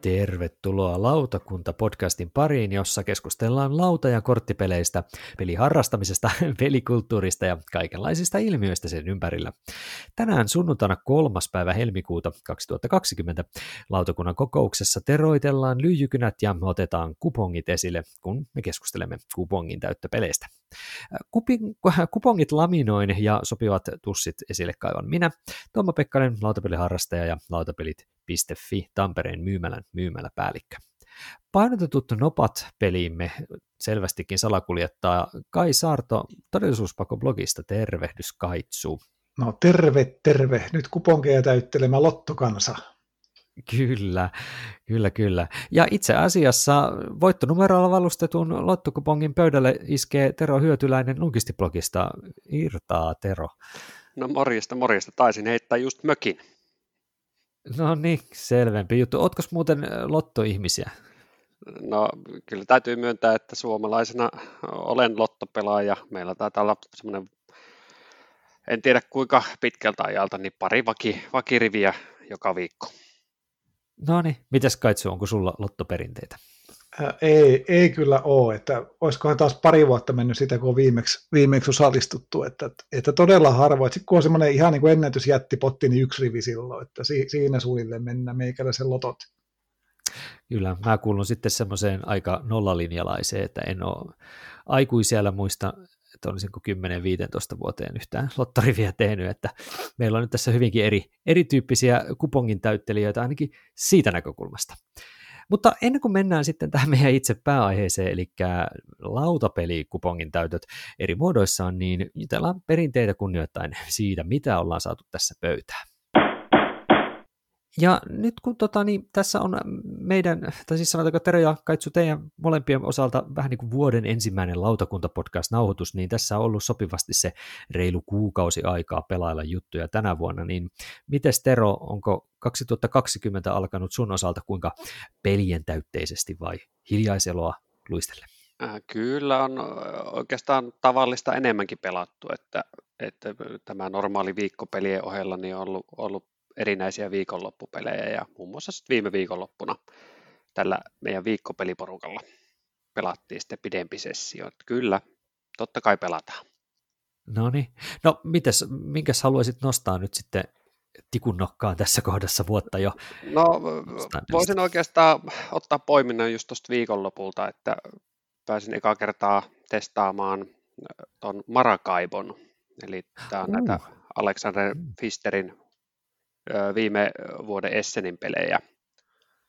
Tervetuloa Lautakunta-podcastin pariin, jossa keskustellaan lauta- ja korttipeleistä, peliharrastamisesta, pelikulttuurista ja kaikenlaisista ilmiöistä sen ympärillä. Tänään sunnuntaina kolmas päivä helmikuuta 2020 lautakunnan kokouksessa teroitellaan lyijykynät ja otetaan kupongit esille, kun me keskustelemme kupongin täyttöpeleistä. kupongit laminoin ja sopivat tussit esille kaivan minä, Tuomo Pekkanen, lautapeliharrastaja ja lautapeli.fi Tampereen myymälän myymäläpäällikkö. Painotetut nopat peliimme selvästikin salakuljettaa Kai Saarto todellisuuspako-blogista. Tervehdys Kaitsu. No terve, terve. Nyt kuponkeja täyttelemä lottokansa. Kyllä, kyllä, kyllä. Ja itse asiassa voittonumerolla valustetun lottokupongin pöydälle iskee Tero Hyötyläinen Lunkistiblogista. Irtaa, Tero. No morjesta, morjesta. Taisin heittää just mökin. No niin, selvempi juttu. Ootko muuten lottoihmisiä? No kyllä täytyy myöntää, että suomalaisena olen lottopelaaja. Meillä taitaa olla semmoinen, en tiedä kuinka pitkältä ajalta, niin pari vaki, vakiriviä joka viikko. No niin, mitäs Kaitsu, onko sulla lottoperinteitä? Ei, ei kyllä ole, että olisikohan taas pari vuotta mennyt sitä, kun on viimeksi, viimeksi osallistuttu, että, että todella harvoin, että kun on semmoinen ihan niin kuin ennätysjättipotti, niin yksi rivi silloin, että si, siinä suunnilleen mennään meikäläisen lotot. Kyllä, mä kuulun sitten semmoiseen aika nollalinjalaiseen, että en ole aikuisiellä muista, että olisinko 10-15 vuoteen yhtään lottoriviä tehnyt, että meillä on nyt tässä hyvinkin eri, erityyppisiä kupongin täyttelijöitä ainakin siitä näkökulmasta. Mutta ennen kuin mennään sitten tähän meidän itse pääaiheeseen, eli lautapelikupongin täytöt eri muodoissaan, niin jutellaan perinteitä kunnioittain siitä, mitä ollaan saatu tässä pöytään. Ja nyt kun tota, niin, tässä on meidän, tai siis sanotaanko Tero ja Kaitsu teidän molempien osalta vähän niin kuin vuoden ensimmäinen lautakuntapodcast-nauhoitus, niin tässä on ollut sopivasti se reilu kuukausi aikaa pelailla juttuja tänä vuonna, niin miten Tero, onko 2020 alkanut sun osalta kuinka pelien täytteisesti vai hiljaiseloa luistelle? Äh, kyllä on oikeastaan tavallista enemmänkin pelattu, että, että tämä normaali viikkopelien ohella niin on ollut, ollut erinäisiä viikonloppupelejä ja muun muassa sitten viime viikonloppuna tällä meidän viikkopeliporukalla pelattiin sitten pidempi sessio. Että kyllä, totta kai pelataan. No niin. No mites, minkäs haluaisit nostaa nyt sitten tikun nokkaan tässä kohdassa vuotta jo? No voisin oikeastaan ottaa poiminnan just tuosta viikonlopulta, että pääsin eka kertaa testaamaan tuon Marakaibon, eli tämä on uh. näitä Alexander mm. Fisterin viime vuoden Essenin pelejä.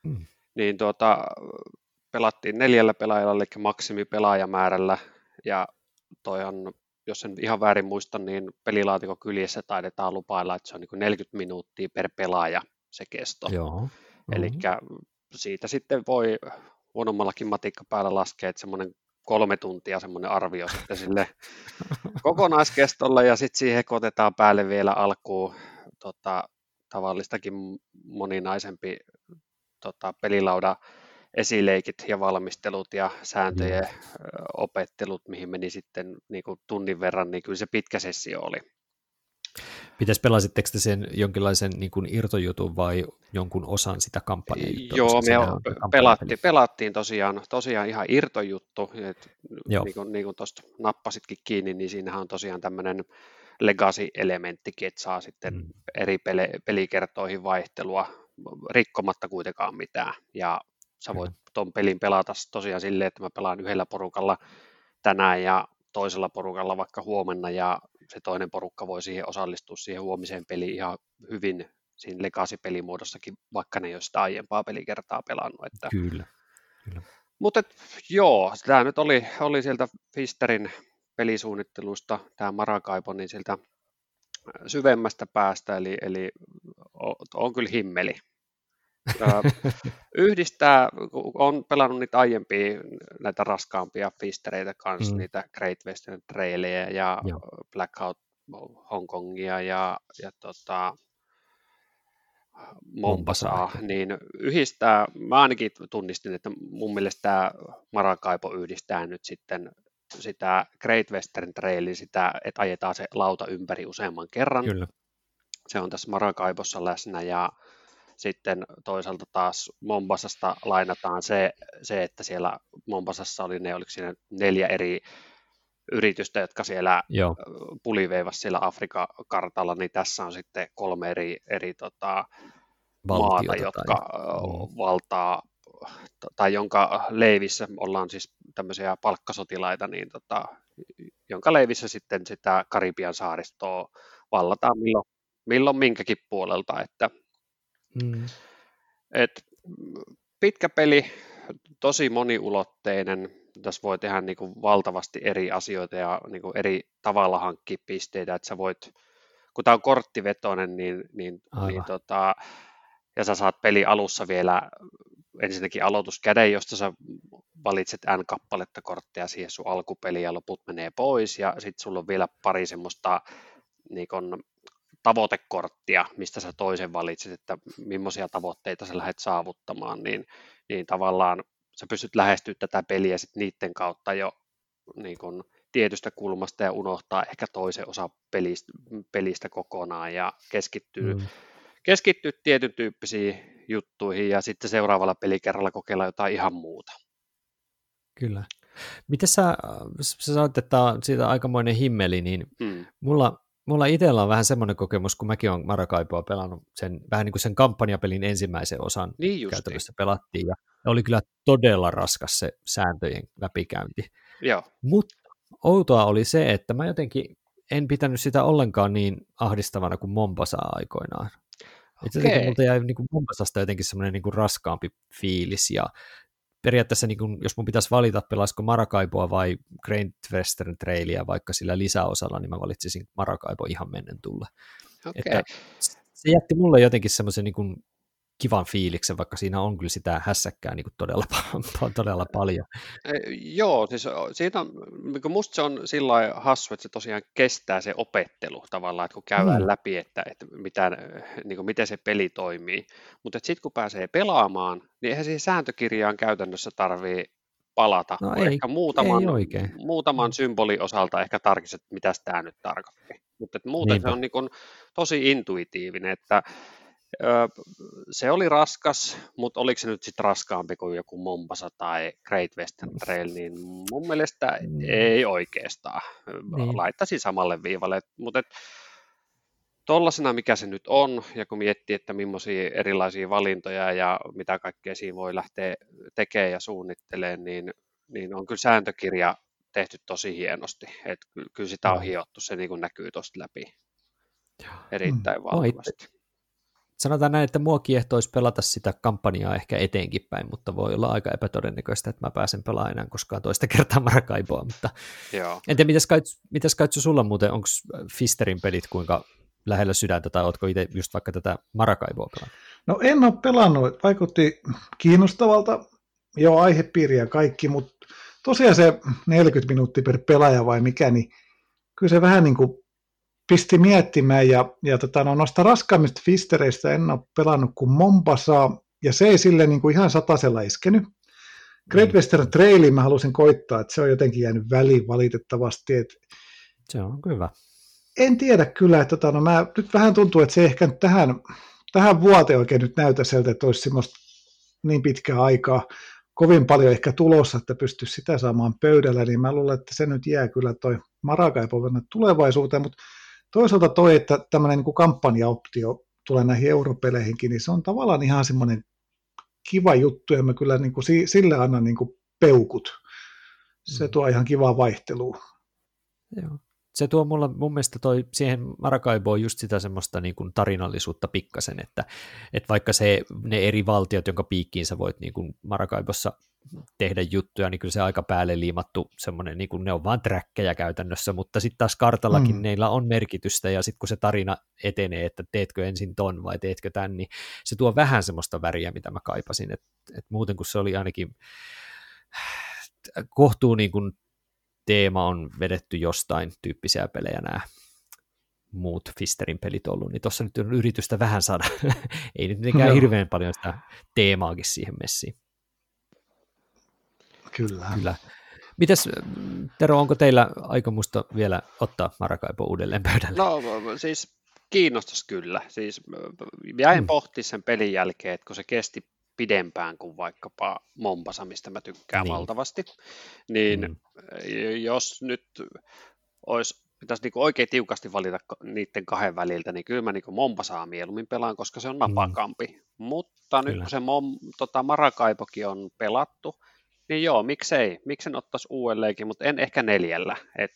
Mm. Niin tuota, pelattiin neljällä pelaajalla, eli maksimipelaajamäärällä, ja toi on, jos en ihan väärin muista, niin pelilaatikko kyljessä taidetaan lupailla, että se on niin 40 minuuttia per pelaaja se kesto. Joo. Eli siitä sitten voi huonommallakin matikka päällä laskea, että semmoinen kolme tuntia semmoinen arvio sitten sille kokonaiskestolle, ja sitten siihen otetaan päälle vielä alkuun tota, tavallistakin moninaisempi tota, pelilauda esileikit ja valmistelut ja sääntöjen mm. opettelut, mihin meni sitten niin kuin tunnin verran, niin kyllä se pitkä sessio oli. Pitäisi pelasitteko te sen jonkinlaisen niin kuin irtojutun vai jonkun osan sitä kampanjaa? Joo, me pelattiin, pelattiin tosiaan, tosiaan ihan irtojuttu, että niin kuin, niin kuin tuosta nappasitkin kiinni, niin siinähän on tosiaan tämmöinen legacy-elementtikin, että saa sitten mm. eri pele, pelikertoihin vaihtelua rikkomatta kuitenkaan mitään. Ja sä voit tuon pelin pelata tosiaan silleen, että mä pelaan yhdellä porukalla tänään ja toisella porukalla vaikka huomenna ja se toinen porukka voi siihen osallistua siihen huomiseen peliin ihan hyvin siinä legacy-pelimuodossakin, vaikka ne ei ole sitä aiempaa pelikertaa pelannut. Että... Kyllä. Kyllä. Mutta joo, tämä nyt oli, oli sieltä Fisterin pelisuunnittelusta tämä Marakaipo niin siltä syvemmästä päästä, eli, eli on kyllä himmeli. yhdistää, on pelannut niitä aiempia, näitä raskaampia fistereitä kanssa, mm. niitä Great Western Trailia ja Joo. Blackout Hongkongia ja, ja tota, Mombasaa, niin yhdistää, mä ainakin tunnistin, että mun mielestä tämä Marakaipo yhdistää nyt sitten sitä Great Western Trailin, sitä, että ajetaan se lauta ympäri useamman kerran. Kyllä. Se on tässä Maracaibossa läsnä ja sitten toisaalta taas Mombasasta lainataan se, se, että siellä Mombasassa oli ne, oliko siinä neljä eri yritystä, jotka siellä Joo. puliveivassa siellä Afrikan kartalla, niin tässä on sitten kolme eri, eri tota, maata, jotka tai... Mm. valtaa tai jonka leivissä ollaan siis tämmöisiä palkkasotilaita, niin tota, jonka leivissä sitten sitä Karibian saaristoa vallataan milloin, milloin minkäkin puolelta, että mm. et, pitkä peli, tosi moniulotteinen, tässä voi tehdä niin kuin valtavasti eri asioita ja niin kuin eri tavalla hankkia pisteitä, että sä voit, kun tämä on korttivetoinen, niin, niin, niin tota, ja sä saat peli alussa vielä ensinnäkin aloituskäden, josta sä valitset N-kappaletta kortteja siihen sun alkupeliin ja loput menee pois, ja sitten sulla on vielä pari semmoista niin kun, tavoitekorttia, mistä sä toisen valitset, että millaisia tavoitteita sä lähdet saavuttamaan, niin, niin tavallaan sä pystyt lähestyä tätä peliä sit niiden kautta jo niin kun, tietystä kulmasta ja unohtaa ehkä toisen osa pelistä, pelistä kokonaan ja keskittyy, mm. keskittyy tietyn tyyppisiin juttuihin ja sitten seuraavalla pelikerralla kokeilla jotain ihan muuta. Kyllä. Miten sä, sä sanoit, että on siitä aikamoinen himmeli, niin hmm. mulla, mulla itsellä on vähän semmoinen kokemus, kun mäkin olen Marakaipoa pelannut sen, vähän niin kuin sen kampanjapelin ensimmäisen osan niin käytännössä pelattiin, ja oli kyllä todella raskas se sääntöjen läpikäynti. Joo. Mutta outoa oli se, että mä jotenkin en pitänyt sitä ollenkaan niin ahdistavana kuin Mombasaa aikoinaan. Itse asiassa multa jäi niin kuin Mombasasta jotenkin semmoinen niin kuin raskaampi fiilis ja periaatteessa niin kuin, jos mun pitäisi valita, pelaisiko Marakaipoa vai Great Western Trailia vaikka sillä lisäosalla, niin mä valitsisin Marakaipo ihan mennen tulla. Okay. Että se jätti mulle jotenkin semmoisen niin kuin kivan fiiliksen, vaikka siinä on kyllä sitä hässäkkää niin kuin todella, todella paljon. Joo, siis siitä on, niin musta se on sillä hassu, että se tosiaan kestää se opettelu tavallaan, että kun käydään mm. läpi, että, että mitä, niin kuin miten se peli toimii. Mutta sitten kun pääsee pelaamaan, niin eihän siihen sääntökirjaan käytännössä tarvii palata. No ei, ehkä muutaman, ei oikein. muutaman symbolin osalta ehkä tarkistat, mitä tämä nyt tarkoitti. Mutta muuten Niinpä. se on niin kuin tosi intuitiivinen, että se oli raskas, mutta oliko se nyt sitten raskaampi kuin joku Mombasa tai Great Western Trail, niin mun mielestä mm. ei oikeastaan. Niin. Laittaisin samalle viivalle, mutta tuollaisena mikä se nyt on, ja kun miettii, että millaisia erilaisia valintoja ja mitä kaikkea siinä voi lähteä tekemään ja suunnittelemaan, niin, niin on kyllä sääntökirja tehty tosi hienosti. Et kyllä sitä on hiottu, se niin näkyy tuosta läpi erittäin mm. valtavasti sanotaan näin, että mua kiehtoisi pelata sitä kampanjaa ehkä eteenkin päin, mutta voi olla aika epätodennäköistä, että mä pääsen pelaamaan enää koskaan toista kertaa Marakaiboa, mutta Joo. en tiedä, mitäs, Kaitsu, mitäs Kaitsu sulla muuten, onko Fisterin pelit kuinka lähellä sydäntä, tai ootko itse just vaikka tätä Marakaiboa pelannut? No en ole pelannut, vaikutti kiinnostavalta, jo aihepiiri ja kaikki, mutta tosiaan se 40 minuuttia per pelaaja vai mikä, niin kyllä se vähän niin kuin pisti miettimään ja, ja tota, no, noista raskaimmista fistereistä en ole pelannut kuin Mombasaa ja se ei sille niin kuin ihan satasella iskenyt. Great mm. Western Trailin mä halusin koittaa, että se on jotenkin jäänyt väliin valitettavasti. Että se on hyvä. En tiedä kyllä, että tota, no, mä, nyt vähän tuntuu, että se ehkä nyt tähän, tähän vuoteen oikein nyt näytä sieltä, että olisi semmoista niin pitkää aikaa, kovin paljon ehkä tulossa, että pystyisi sitä saamaan pöydällä, niin mä luulen, että se nyt jää kyllä toi Marakaipo tulevaisuuteen, mutta toisaalta toi, että tämmöinen niin kampanjaoptio tulee näihin europeleihinkin, niin se on tavallaan ihan semmoinen kiva juttu, ja mä kyllä niin kuin sille annan niin kuin peukut. Se mm. tuo ihan kivaa vaihtelua. Joo se tuo mulla mun mielestä toi siihen Maracaiboon just sitä semmoista niin kuin tarinallisuutta pikkasen, että, että vaikka se, ne eri valtiot, jonka piikkiin sä voit niin kuin Maracaibossa tehdä juttuja, niin kyllä se aika päälle liimattu semmoinen, niin kuin ne on vaan träkkejä käytännössä, mutta sitten taas kartallakin mm. neillä on merkitystä, ja sitten kun se tarina etenee, että teetkö ensin ton vai teetkö tän, niin se tuo vähän semmoista väriä, mitä mä kaipasin, että et muuten kun se oli ainakin kohtuu niin kuin teema on vedetty jostain tyyppisiä pelejä nämä muut Fisterin pelit ollut, niin tuossa nyt on yritystä vähän saada, ei nyt mitenkään no. hirveän paljon sitä teemaakin siihen messiin. Kyllä. Kyllä. Mites, Tero, onko teillä aikomusta vielä ottaa Marakaipo uudelleen pöydälle? No siis kiinnostus kyllä. Siis jäin mm. pohtimaan sen pelin jälkeen, että kun se kesti pidempään kuin vaikkapa Mombasa, mistä mä tykkään niin. valtavasti, niin mm. jos nyt olisi pitäisi niin oikein tiukasti valita niiden kahden väliltä, niin kyllä mä niin Mombasaa mieluummin pelaan, koska se on mm. napakampi. Mm. Mutta kyllä. nyt kun se Mom, tota Marakaipokin on pelattu, niin joo, miksei, miksen ottaisi uudelleenkin, mutta en ehkä neljällä. Et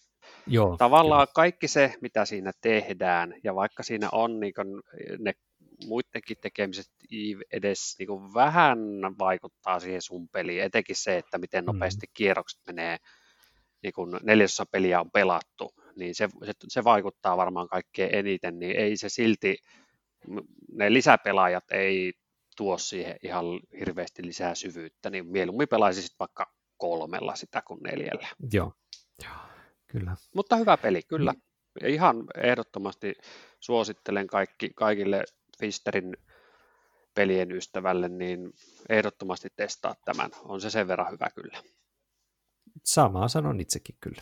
joo, tavallaan kyllä. kaikki se, mitä siinä tehdään, ja vaikka siinä on niin ne muidenkin tekemiset edes niin kuin vähän vaikuttaa siihen sun peliin, etenkin se, että miten mm. nopeasti mm. kierrokset menee, niin kun neljäsosa peliä on pelattu, niin se, se, se vaikuttaa varmaan kaikkein eniten, niin ei se silti, ne lisäpelaajat ei tuo siihen ihan hirveästi lisää syvyyttä, niin mieluummin pelaisi vaikka kolmella sitä kuin neljällä. Joo, Joo kyllä. Mutta hyvä peli, kyllä. Ja ihan ehdottomasti suosittelen kaikki, kaikille Fisterin pelien ystävälle, niin ehdottomasti testaa tämän. On se sen verran hyvä kyllä. Samaa sanon itsekin kyllä.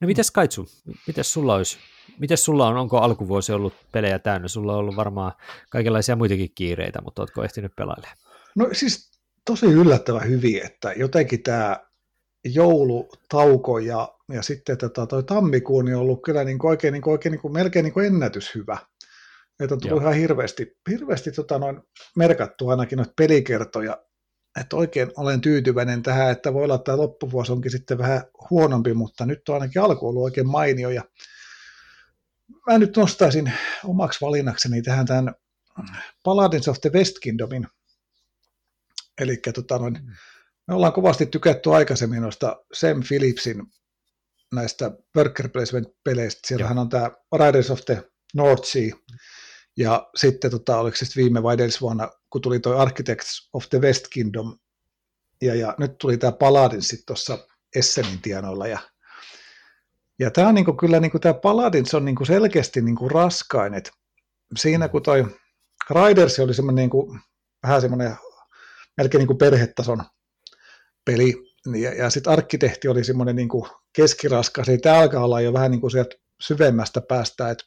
No mites Kaitsu, mites sulla olisi, mites sulla on, onko alkuvuosi ollut pelejä täynnä? Sulla on ollut varmaan kaikenlaisia muitakin kiireitä, mutta ootko ehtinyt pelailemaan? No siis tosi yllättävän hyvin, että jotenkin tämä joulutauko ja, ja sitten tota, toi tammikuun niin on ollut kyllä niin kuin oikein, niin kuin, oikein niin kuin, melkein niin kuin ennätyshyvä. Että on tullut Joo. ihan hirveästi, hirveästi tota, noin merkattu ainakin noita pelikertoja että oikein olen tyytyväinen tähän, että voi olla, että loppuvuosi onkin sitten vähän huonompi, mutta nyt on ainakin alku ollut oikein mainio ja mä nyt nostaisin omaksi valinnakseni tähän tämän Paladins of the West Kingdomin. Eli tota noin, me ollaan kovasti tykätty aikaisemmin noista Sam Phillipsin näistä worker placement-peleistä. Siellähän on tämä Riders of the North Sea, ja sitten tota, oliko se viime vai edellisvuonna, kun tuli toi Architects of the West Kingdom, ja, ja nyt tuli tämä Paladin sitten tuossa Essenin tienoilla, ja, ja tämä on niinku, kyllä, niinku, tämä Paladins on niinku selkeästi niinku raskain, että siinä kun toi Riders oli semmoinen niinku, vähän semmoinen melkein niinku perhetason peli, ja, ja sitten arkkitehti oli semmoinen niinku keskiraskas, eli tämä alkaa olla jo vähän niinku sieltä syvemmästä päästä, että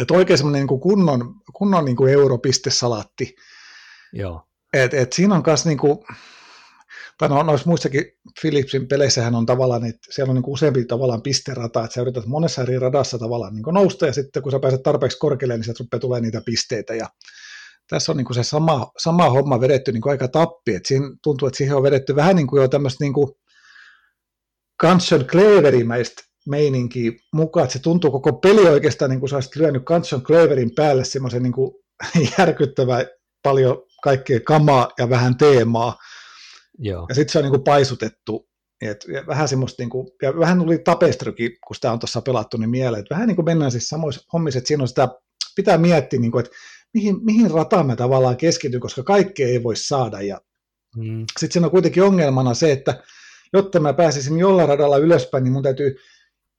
että oikein semmoinen niin kunnon, kunnon niin kuin europistesalaatti. Joo. Et, et siinä on myös, niin kuin, tai no, noissa muissakin Philipsin peleissähän on tavallaan, että siellä on niin kuin useampi tavallaan pisterata, että sä yrität monessa eri radassa tavallaan niin kuin nousta, ja sitten kun sä pääset tarpeeksi korkealle, niin sieltä rupeaa tulee niitä pisteitä, ja tässä on niin kuin se sama, sama homma vedetty niin kuin aika tappi, että siinä tuntuu, että siihen on vedetty vähän niin kuin jo tämmöistä niin kuin Guns meininki mukaan, että se tuntuu koko peli oikeastaan niin kuin sä olisit lyönyt Kanson Cleverin päälle semmoisen niin kuin järkyttävä paljon kaikkea kamaa ja vähän teemaa. Joo. Ja sitten se on niin kuin paisutettu. Et vähän semmoista, niin kuin, ja vähän tuli tapestrykin, kun sitä on tuossa pelattu, niin mieleen, että vähän niin kuin mennään siis samoissa hommissa, että siinä on sitä, pitää miettiä, niin kuin, että mihin, mihin rataan me tavallaan keskityn, koska kaikkea ei voi saada. Ja mm. sitten siinä on kuitenkin ongelmana se, että jotta mä pääsisin jollain radalla ylöspäin, niin mun täytyy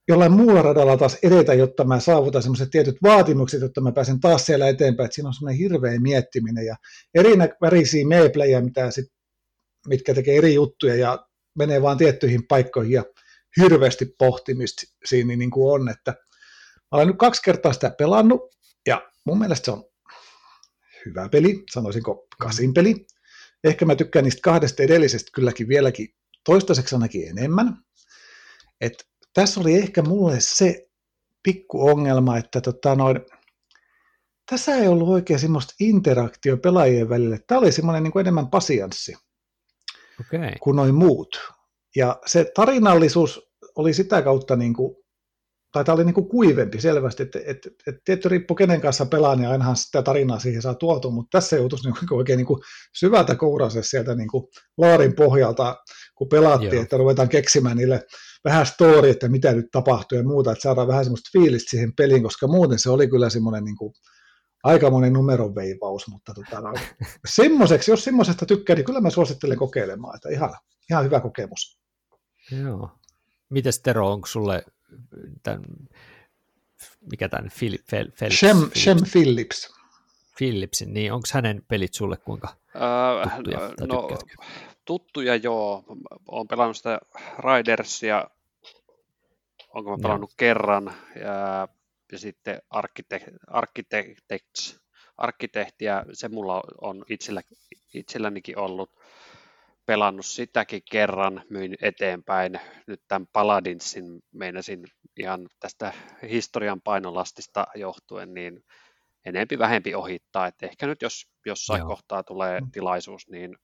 jollain muulla radalla taas edetä, jotta mä saavutan semmoiset tietyt vaatimukset, jotta mä pääsen taas siellä eteenpäin. Että siinä on semmoinen hirveä miettiminen ja eri värisiä meeplejä, mitä sit, mitkä tekee eri juttuja ja menee vaan tiettyihin paikkoihin ja hirveästi pohtimista siinä niin kuin on. Että mä olen nyt kaksi kertaa sitä pelannut ja mun mielestä se on hyvä peli, sanoisinko kasin peli. Ehkä mä tykkään niistä kahdesta edellisestä kylläkin vieläkin toistaiseksi ainakin enemmän. Että tässä oli ehkä mulle se pikku ongelma, että tota noin, tässä ei ollut oikein semmoista interaktio pelaajien välillä. Tämä oli semmoinen niin kuin enemmän pasianssi okay. kuin noin muut. Ja se tarinallisuus oli sitä kautta, niin kuin, tai tämä oli niin kuin kuivempi selvästi, että, että, että tietty riippu kenen kanssa pelaa, niin ainahan sitä tarinaa siihen saa tuotua, mutta tässä joutuisi niin kuin oikein niin kuin syvältä kourase sieltä niin kuin laarin pohjalta, kun pelattiin, Joo. että ruvetaan keksimään niille vähän story, että mitä nyt tapahtuu ja muuta, että saadaan vähän semmoista fiilistä siihen peliin, koska muuten se oli kyllä semmoinen niin kuin, aikamoinen numeronveivaus, mutta tota, no, semmoiseksi, jos semmoisesta tykkää, niin kyllä mä suosittelen kokeilemaan, että ihan, ihan hyvä kokemus. Joo. Mites Tero, onko sulle tämän, mikä tämän Phil, Phil, Phillips, Shem, Phillips. Shem Phillips. Phillipsin, niin onko hänen pelit sulle kuinka uh, tuttuja? No, tuttuja joo. Olen pelannut sitä Ridersia, onko mä pelannut joo. kerran, ja, ja sitten Architect, Architects, arkkitehtiä, se mulla on itsellä, itsellänikin ollut pelannut sitäkin kerran, myin eteenpäin. Nyt tämän Paladinsin meinasin ihan tästä historian painolastista johtuen, niin enempi vähempi ohittaa. että ehkä nyt jos jossain Joo. kohtaa tulee mm. tilaisuus, niin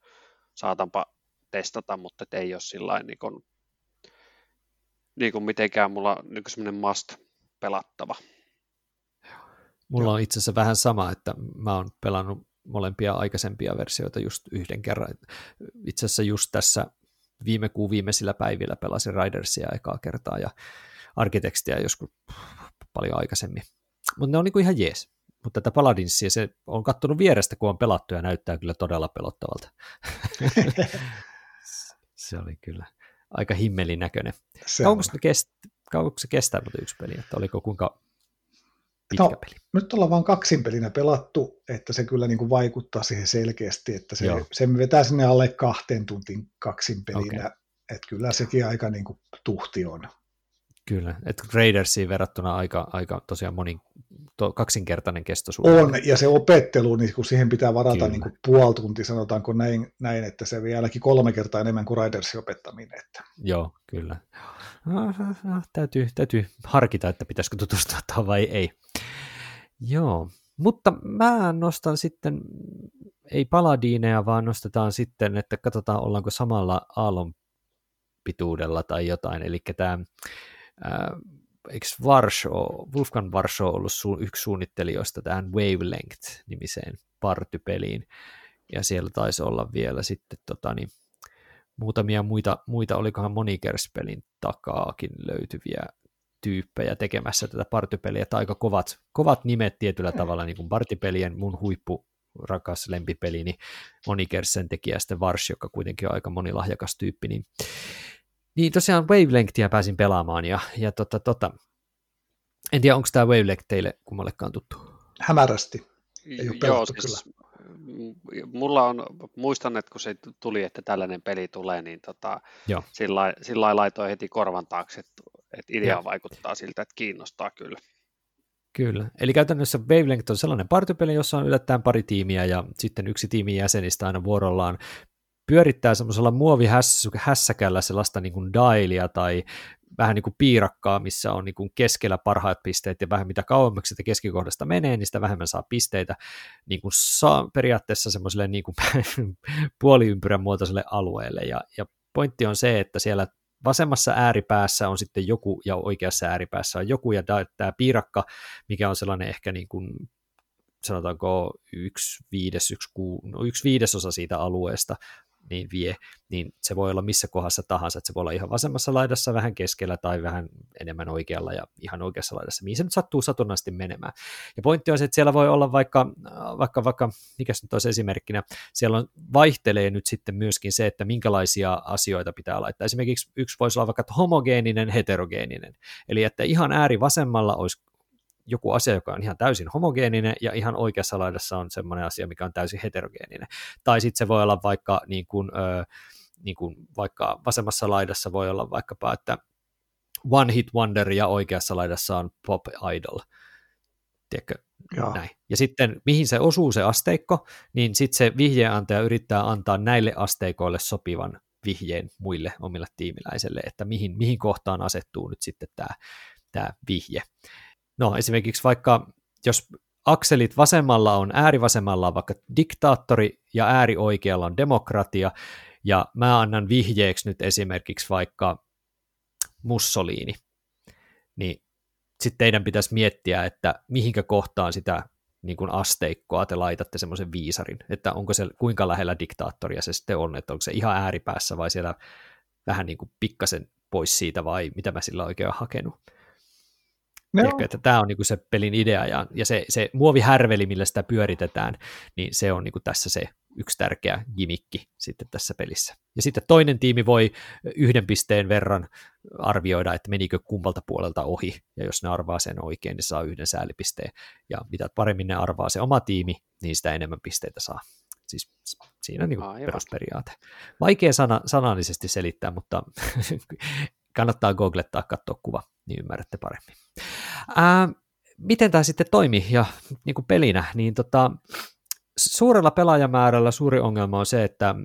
saatanpa testata, mutta ei ole sillä niin kuin, niin kuin mitenkään mulla niin semmoinen must pelattava. Mulla on itse asiassa vähän sama, että mä oon pelannut molempia aikaisempia versioita just yhden kerran. Itse asiassa just tässä viime kuun viimeisillä päivillä pelasin Ridersia ekaa kertaa ja arkitekstiä joskus paljon aikaisemmin. Mutta ne on niinku ihan jees. Mutta tätä Paladinsia se on kattonut vierestä, kun on pelattu ja näyttää kyllä todella pelottavalta. se oli kyllä aika himmelin näköinen. Kauanko se, kest, kauanko se kestää mutta yksi peli? Että oliko kuinka pitkä no, peli? Nyt ollaan vain kaksin pelinä pelattu, että se kyllä niin kuin vaikuttaa siihen selkeästi, että se, se vetää sinne alle kahteen tuntiin kaksin pelinä, okay. että kyllä sekin aika niin kuin tuhti on. Kyllä, että Raidersiin verrattuna aika, aika tosiaan monin, to, kaksinkertainen kesto On, ja se opettelu, niin kun siihen pitää varata niin kuin puoli tuntia, sanotaanko näin, näin, että se vieläkin kolme kertaa enemmän kuin Raidersin opettaminen. Että. Joo, kyllä. No, no, no, täytyy, täytyy harkita, että pitäisikö tutustua tuohon vai ei. Joo, mutta mä nostan sitten, ei paladiineja, vaan nostetaan sitten, että katsotaan ollaanko samalla aallon pituudella tai jotain, eli tämä eikö Varsho, Wolfgang Varsho ollut su, yksi suunnittelijoista tähän Wavelength-nimiseen partypeliin, ja siellä taisi olla vielä sitten tota, niin, muutamia muita, muita olikohan Monikers-pelin takaakin löytyviä tyyppejä tekemässä tätä partypeliä, että aika kovat, kovat nimet tietyllä tavalla, niin kuin partipelien mun huippu rakas lempipeli, niin Monikersen tekijä sitten Vars, joka kuitenkin on aika monilahjakas tyyppi, niin niin tosiaan Wavelengthia pääsin pelaamaan ja, ja tota, tota, en tiedä, onko tämä Wavelength teille kummallekaan tuttu? Hämärästi. Ei ole Joo, siis, kyllä. Mulla on, muistan, että kun se tuli, että tällainen peli tulee, niin tota, sillä, sillä laitoin heti korvan taakse, että, että idea Joo. vaikuttaa siltä, että kiinnostaa kyllä. Kyllä, eli käytännössä Wavelength on sellainen partypeli, jossa on yllättäen pari tiimiä ja sitten yksi tiimin jäsenistä aina vuorollaan pyörittää semmoisella muovihässäkällä sellaista niin kuin dialia tai vähän niin kuin piirakkaa, missä on niin kuin keskellä parhaat pisteet ja vähän mitä kauemmaksi sitä keskikohdasta menee, niin sitä vähemmän saa pisteitä niin kuin saa periaatteessa semmoiselle niin kuin puoliympyrän muotoiselle alueelle. Ja, ja pointti on se, että siellä vasemmassa ääripäässä on sitten joku ja oikeassa ääripäässä on joku ja tämä piirakka, mikä on sellainen ehkä niin kuin sanotaanko yksi, viides, yksi, ku, no yksi viidesosa siitä alueesta niin vie, niin se voi olla missä kohdassa tahansa, että se voi olla ihan vasemmassa laidassa, vähän keskellä tai vähän enemmän oikealla ja ihan oikeassa laidassa, mihin se nyt sattuu satunnaisesti menemään. Ja pointti on se, että siellä voi olla vaikka, vaikka, vaikka mikä nyt olisi esimerkkinä, siellä on, vaihtelee nyt sitten myöskin se, että minkälaisia asioita pitää laittaa. Esimerkiksi yksi voisi olla vaikka homogeeninen, heterogeeninen, eli että ihan ääri vasemmalla olisi joku asia, joka on ihan täysin homogeeninen ja ihan oikeassa laidassa on semmoinen asia, mikä on täysin heterogeeninen. Tai sitten se voi olla vaikka niin kuin, ö, niin kuin vaikka vasemmassa laidassa voi olla vaikkapa, että One Hit Wonder ja oikeassa laidassa on Pop Idol. Tiedätkö? Näin. Ja sitten mihin se osuu se asteikko, niin sitten se vihjeenantaja yrittää antaa näille asteikoille sopivan vihjeen muille omille tiimiläisille, että mihin, mihin kohtaan asettuu nyt sitten tämä, tämä vihje. No esimerkiksi vaikka jos akselit vasemmalla on, äärivasemmalla on vaikka diktaattori ja äärioikealla on demokratia, ja mä annan vihjeeksi nyt esimerkiksi vaikka Mussolini, niin sitten teidän pitäisi miettiä, että mihinkä kohtaan sitä niin kuin asteikkoa te laitatte semmoisen viisarin, että onko se kuinka lähellä diktaattoria se sitten on, että onko se ihan ääripäässä vai siellä vähän niin kuin pikkasen pois siitä vai mitä mä sillä oikein hakenut. No. Ehkä, että tämä on niinku se pelin idea ja, ja se, se muovihärveli, millä sitä pyöritetään, niin se on niinku tässä se yksi tärkeä gimikki sitten tässä pelissä. Ja sitten toinen tiimi voi yhden pisteen verran arvioida, että menikö kummalta puolelta ohi, ja jos ne arvaa sen oikein, niin saa yhden säälipisteen, ja mitä paremmin ne arvaa se oma tiimi, niin sitä enemmän pisteitä saa Siis siinä on niin kuin perusperiaate. Vaikea sana, sanallisesti selittää, mutta kannattaa googlettaa, katsoa kuva, niin ymmärrätte paremmin. Ää, miten tämä sitten toimi ja niin kuin pelinä, niin tota, suurella pelaajamäärällä suuri ongelma on se, että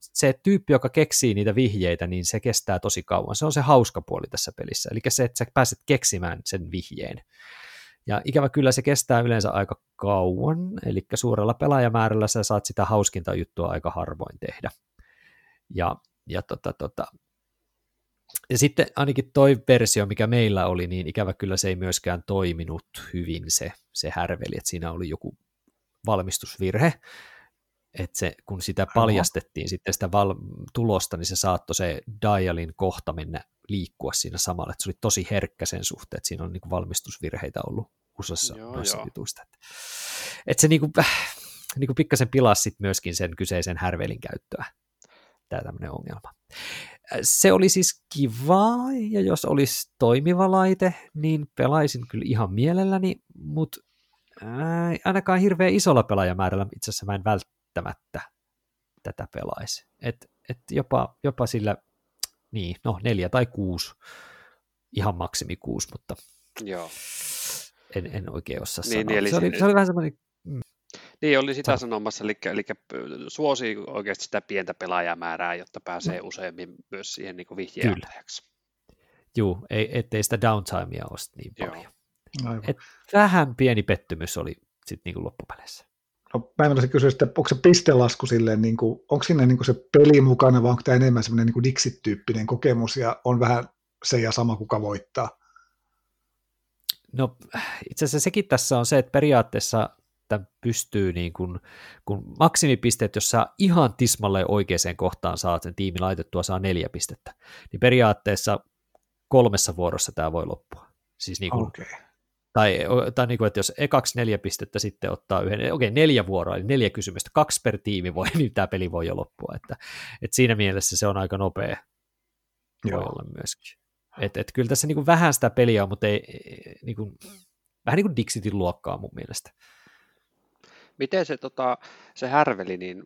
se tyyppi, joka keksii niitä vihjeitä, niin se kestää tosi kauan. Se on se hauska puoli tässä pelissä, eli se, että sä pääset keksimään sen vihjeen. Ja ikävä kyllä se kestää yleensä aika kauan, eli suurella pelaajamäärällä sä saat sitä hauskinta juttua aika harvoin tehdä. Ja, ja, tota, tota. Ja sitten ainakin toi versio, mikä meillä oli, niin ikävä kyllä se ei myöskään toiminut hyvin se, se härveli, että siinä oli joku valmistusvirhe, että se, kun sitä paljastettiin sitten sitä val- tulosta, niin se saattoi se dialin kohta mennä liikkua siinä samalla, että se oli tosi herkkä sen suhteen, että siinä on niin valmistusvirheitä ollut usassa joo, noissa joo. jutuista. Että, että se niin kuin, äh, niin kuin pikkasen pilasi sit myöskin sen kyseisen härvelin käyttöä, tämä tämmöinen ongelma. Se oli siis kiva, ja jos olisi toimiva laite, niin pelaisin kyllä ihan mielelläni, mutta ainakaan hirveän isolla pelaajamäärällä itse asiassa mä en välttämättä tätä pelaisi. Et, et jopa, jopa sillä, niin, no neljä tai kuusi, ihan maksimi kuusi, mutta Joo. En, en oikein osaa niin, sanoa. Niin, se, oli, se oli vähän semmoinen... Niin, oli sitä Sano. sanomassa, eli, eli suosi oikeasti sitä pientä pelaajamäärää, jotta pääsee no. useammin myös siihen niin vihjeääntäjäksi. Joo, ei, ettei sitä downtimea ole niin paljon. Et vähän pieni pettymys oli sitten niin loppupeleissä. No, mä en kysyä, että onko se pistelasku silleen, niin kuin, onko sinne niin kuin se peli mukana, vai onko tämä enemmän semmoinen niin Dixit-tyyppinen kokemus, ja on vähän se ja sama, kuka voittaa? No itse asiassa sekin tässä on se, että periaatteessa tämän pystyy niin kuin, kun maksimipisteet, jos sä ihan tismalle oikeaan kohtaan saat sen tiimi laitettua, saa neljä pistettä, niin periaatteessa kolmessa vuorossa tämä voi loppua. Siis niin kuin, okay. Tai, tai niin kuin, että jos ekaksi neljä pistettä sitten ottaa yhden, okei neljä vuoroa, eli neljä kysymystä, kaksi per tiimi voi, niin tämä peli voi jo loppua. Että, että siinä mielessä se on aika nopea. Voi Joo. olla myöskin. Et, et kyllä tässä niinku vähän sitä peliä on, mutta ei, niinku, vähän niin kuin Dixitin luokkaa mun mielestä. Miten se, tota, se härveli, niin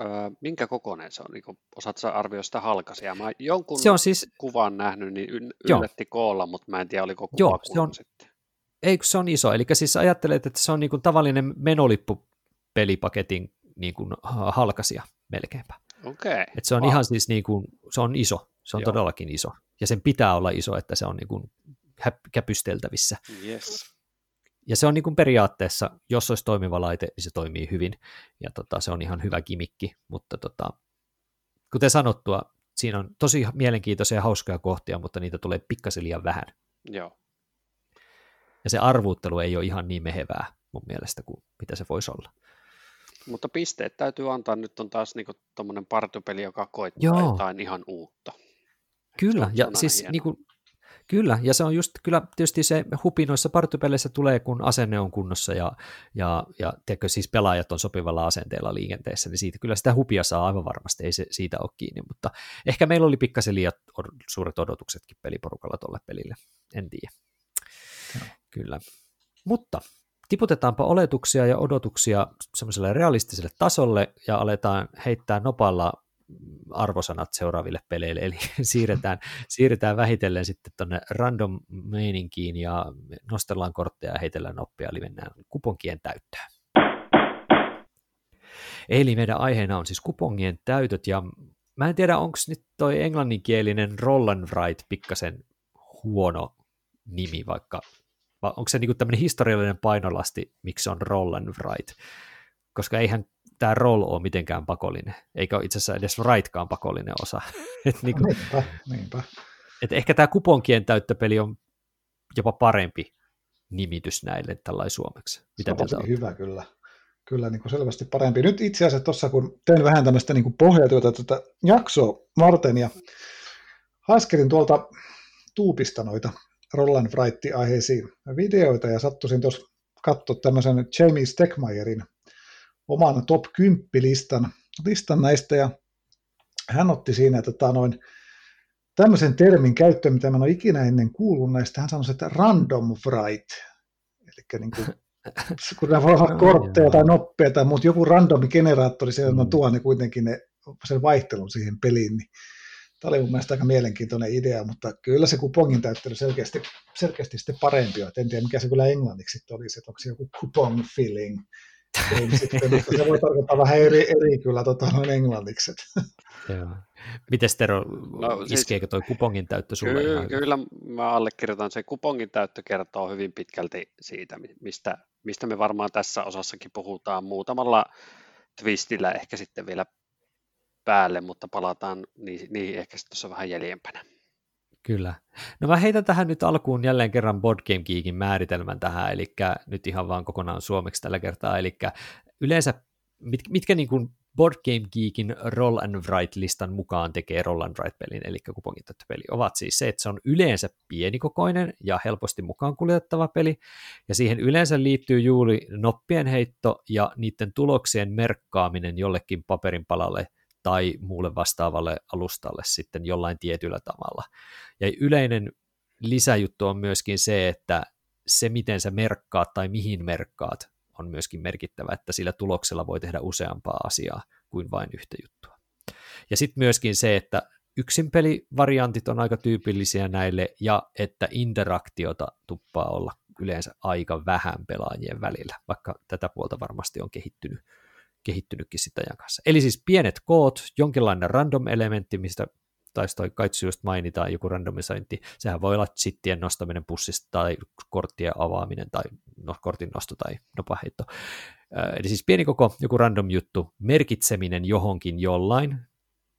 ö, minkä kokoinen se on? Niin osaatko arvioida sitä halkasia? Mä jonkun se on siis, kuvan nähnyt, niin yllätti joo. koolla, mutta mä en tiedä, oliko kuva joo, se on, sitten. Ei, se on iso. Eli siis ajattelet, että se on niin kuin tavallinen menolippu pelipaketin niin kuin halkasia melkeinpä. Okei. Okay. Et se on wow. ihan siis niin kuin, se on iso. Se on Joo. todellakin iso. Ja sen pitää olla iso, että se on niin kuin käpysteltävissä. Yes. Ja se on niin kuin periaatteessa, jos olisi toimiva laite, niin se toimii hyvin. Ja tota, se on ihan hyvä kimikki. Mutta tota, kuten sanottua, siinä on tosi mielenkiintoisia ja hauskoja kohtia, mutta niitä tulee pikkasen liian vähän. Joo. Ja se arvuuttelu ei ole ihan niin mehevää mun mielestä kuin mitä se voisi olla. Mutta pisteet täytyy antaa, nyt on taas niinku tuommoinen partupeli, joka koittaa Joo. jotain ihan uutta. Kyllä, ja siis niin kuin, Kyllä, ja se on just kyllä tietysti se hupi noissa partypeleissä tulee, kun asenne on kunnossa ja, ja, ja tiedätkö, siis pelaajat on sopivalla asenteella liikenteessä, niin siitä kyllä sitä hupia saa aivan varmasti, ei se siitä ole kiinni, mutta ehkä meillä oli pikkasen liian suuret odotuksetkin peliporukalla tuolle pelille, en tiedä. No. Kyllä, mutta tiputetaanpa oletuksia ja odotuksia semmoiselle realistiselle tasolle ja aletaan heittää nopalla arvosanat seuraaville peleille, eli siirretään, siirretään vähitellen sitten tuonne random meininkiin ja nostellaan kortteja ja heitellään oppia, eli mennään kuponkien täyttöön. Eli meidän aiheena on siis kupongien täytöt, ja mä en tiedä, onko nyt toi englanninkielinen roll and write pikkasen huono nimi, vaikka onko se niinku tämmöinen historiallinen painolasti, miksi on roll and write, koska eihän tämä roll ole mitenkään pakollinen, eikä ole itse asiassa edes writekaan pakollinen osa. et niinku, niinpä, niinpä. Et ehkä tämä kuponkien täyttöpeli on jopa parempi nimitys näille tällä suomeksi. Mitä se on hyvä kyllä. Kyllä niin kuin selvästi parempi. Nyt itse asiassa tuossa, kun teen vähän tämmöistä niin pohjatyötä tätä jaksoa varten ja haskelin tuolta tuupista noita Roland Wright-aiheisiin videoita ja sattuisin tuossa katsoa tämmöisen Jamie Steckmeyerin oman top 10 listan, listan näistä ja hän otti siinä tota, noin, tämmöisen termin käyttöön, mitä mä en ole ikinä ennen kuullut näistä. Hän sanoi, että random write, eli niin kuin kun ne voi olla kortteja tai noppeja tai mutta joku randomi generaattori, se mm. tuo ne kuitenkin ne, sen vaihtelun siihen peliin, niin Tämä oli mun mielestä aika mielenkiintoinen idea, mutta kyllä se kupongin täyttely selkeästi, selkeästi sitten parempi on. En tiedä, mikä se kyllä englanniksi sitten olisi, että onko se joku coupon filling. Sitten, mutta se voi tarkoittaa vähän eri, eri kyllä tota, noin englanniksi. Joo. Mites Tero, no, siis, iskeekö toi kupongin täyttö sulle? Kyllä, ihan? kyllä mä allekirjoitan. Se kupongin täyttö kertoo hyvin pitkälti siitä, mistä, mistä me varmaan tässä osassakin puhutaan muutamalla twistillä ehkä sitten vielä päälle, mutta palataan niihin, niihin ehkä sitten tuossa vähän jäljempänä. Kyllä. No mä heitän tähän nyt alkuun jälleen kerran Board Game Geekin määritelmän tähän, eli nyt ihan vaan kokonaan suomeksi tällä kertaa, eli yleensä mit, mitkä niin kuin Board Game Geekin Roll and Write-listan mukaan tekee Roll and Write-pelin, eli peli, ovat siis se, että se on yleensä pienikokoinen ja helposti mukaan kuljettava peli, ja siihen yleensä liittyy juuri noppien heitto ja niiden tuloksien merkkaaminen jollekin paperin palalle – tai muulle vastaavalle alustalle sitten jollain tietyllä tavalla. Ja yleinen lisäjuttu on myöskin se, että se miten sä merkkaat tai mihin merkkaat on myöskin merkittävä, että sillä tuloksella voi tehdä useampaa asiaa kuin vain yhtä juttua. Ja sitten myöskin se, että yksin pelivariantit on aika tyypillisiä näille ja että interaktiota tuppaa olla yleensä aika vähän pelaajien välillä, vaikka tätä puolta varmasti on kehittynyt kehittynytkin sitä ajan kanssa. Eli siis pienet koot, jonkinlainen random-elementti, mistä taisi toi Kaitsu just mainita, joku randomisointi, sehän voi olla chittien nostaminen pussista tai korttien avaaminen tai no, kortin nosto tai nopaheitto. Eli siis pieni koko, joku random juttu, merkitseminen johonkin jollain.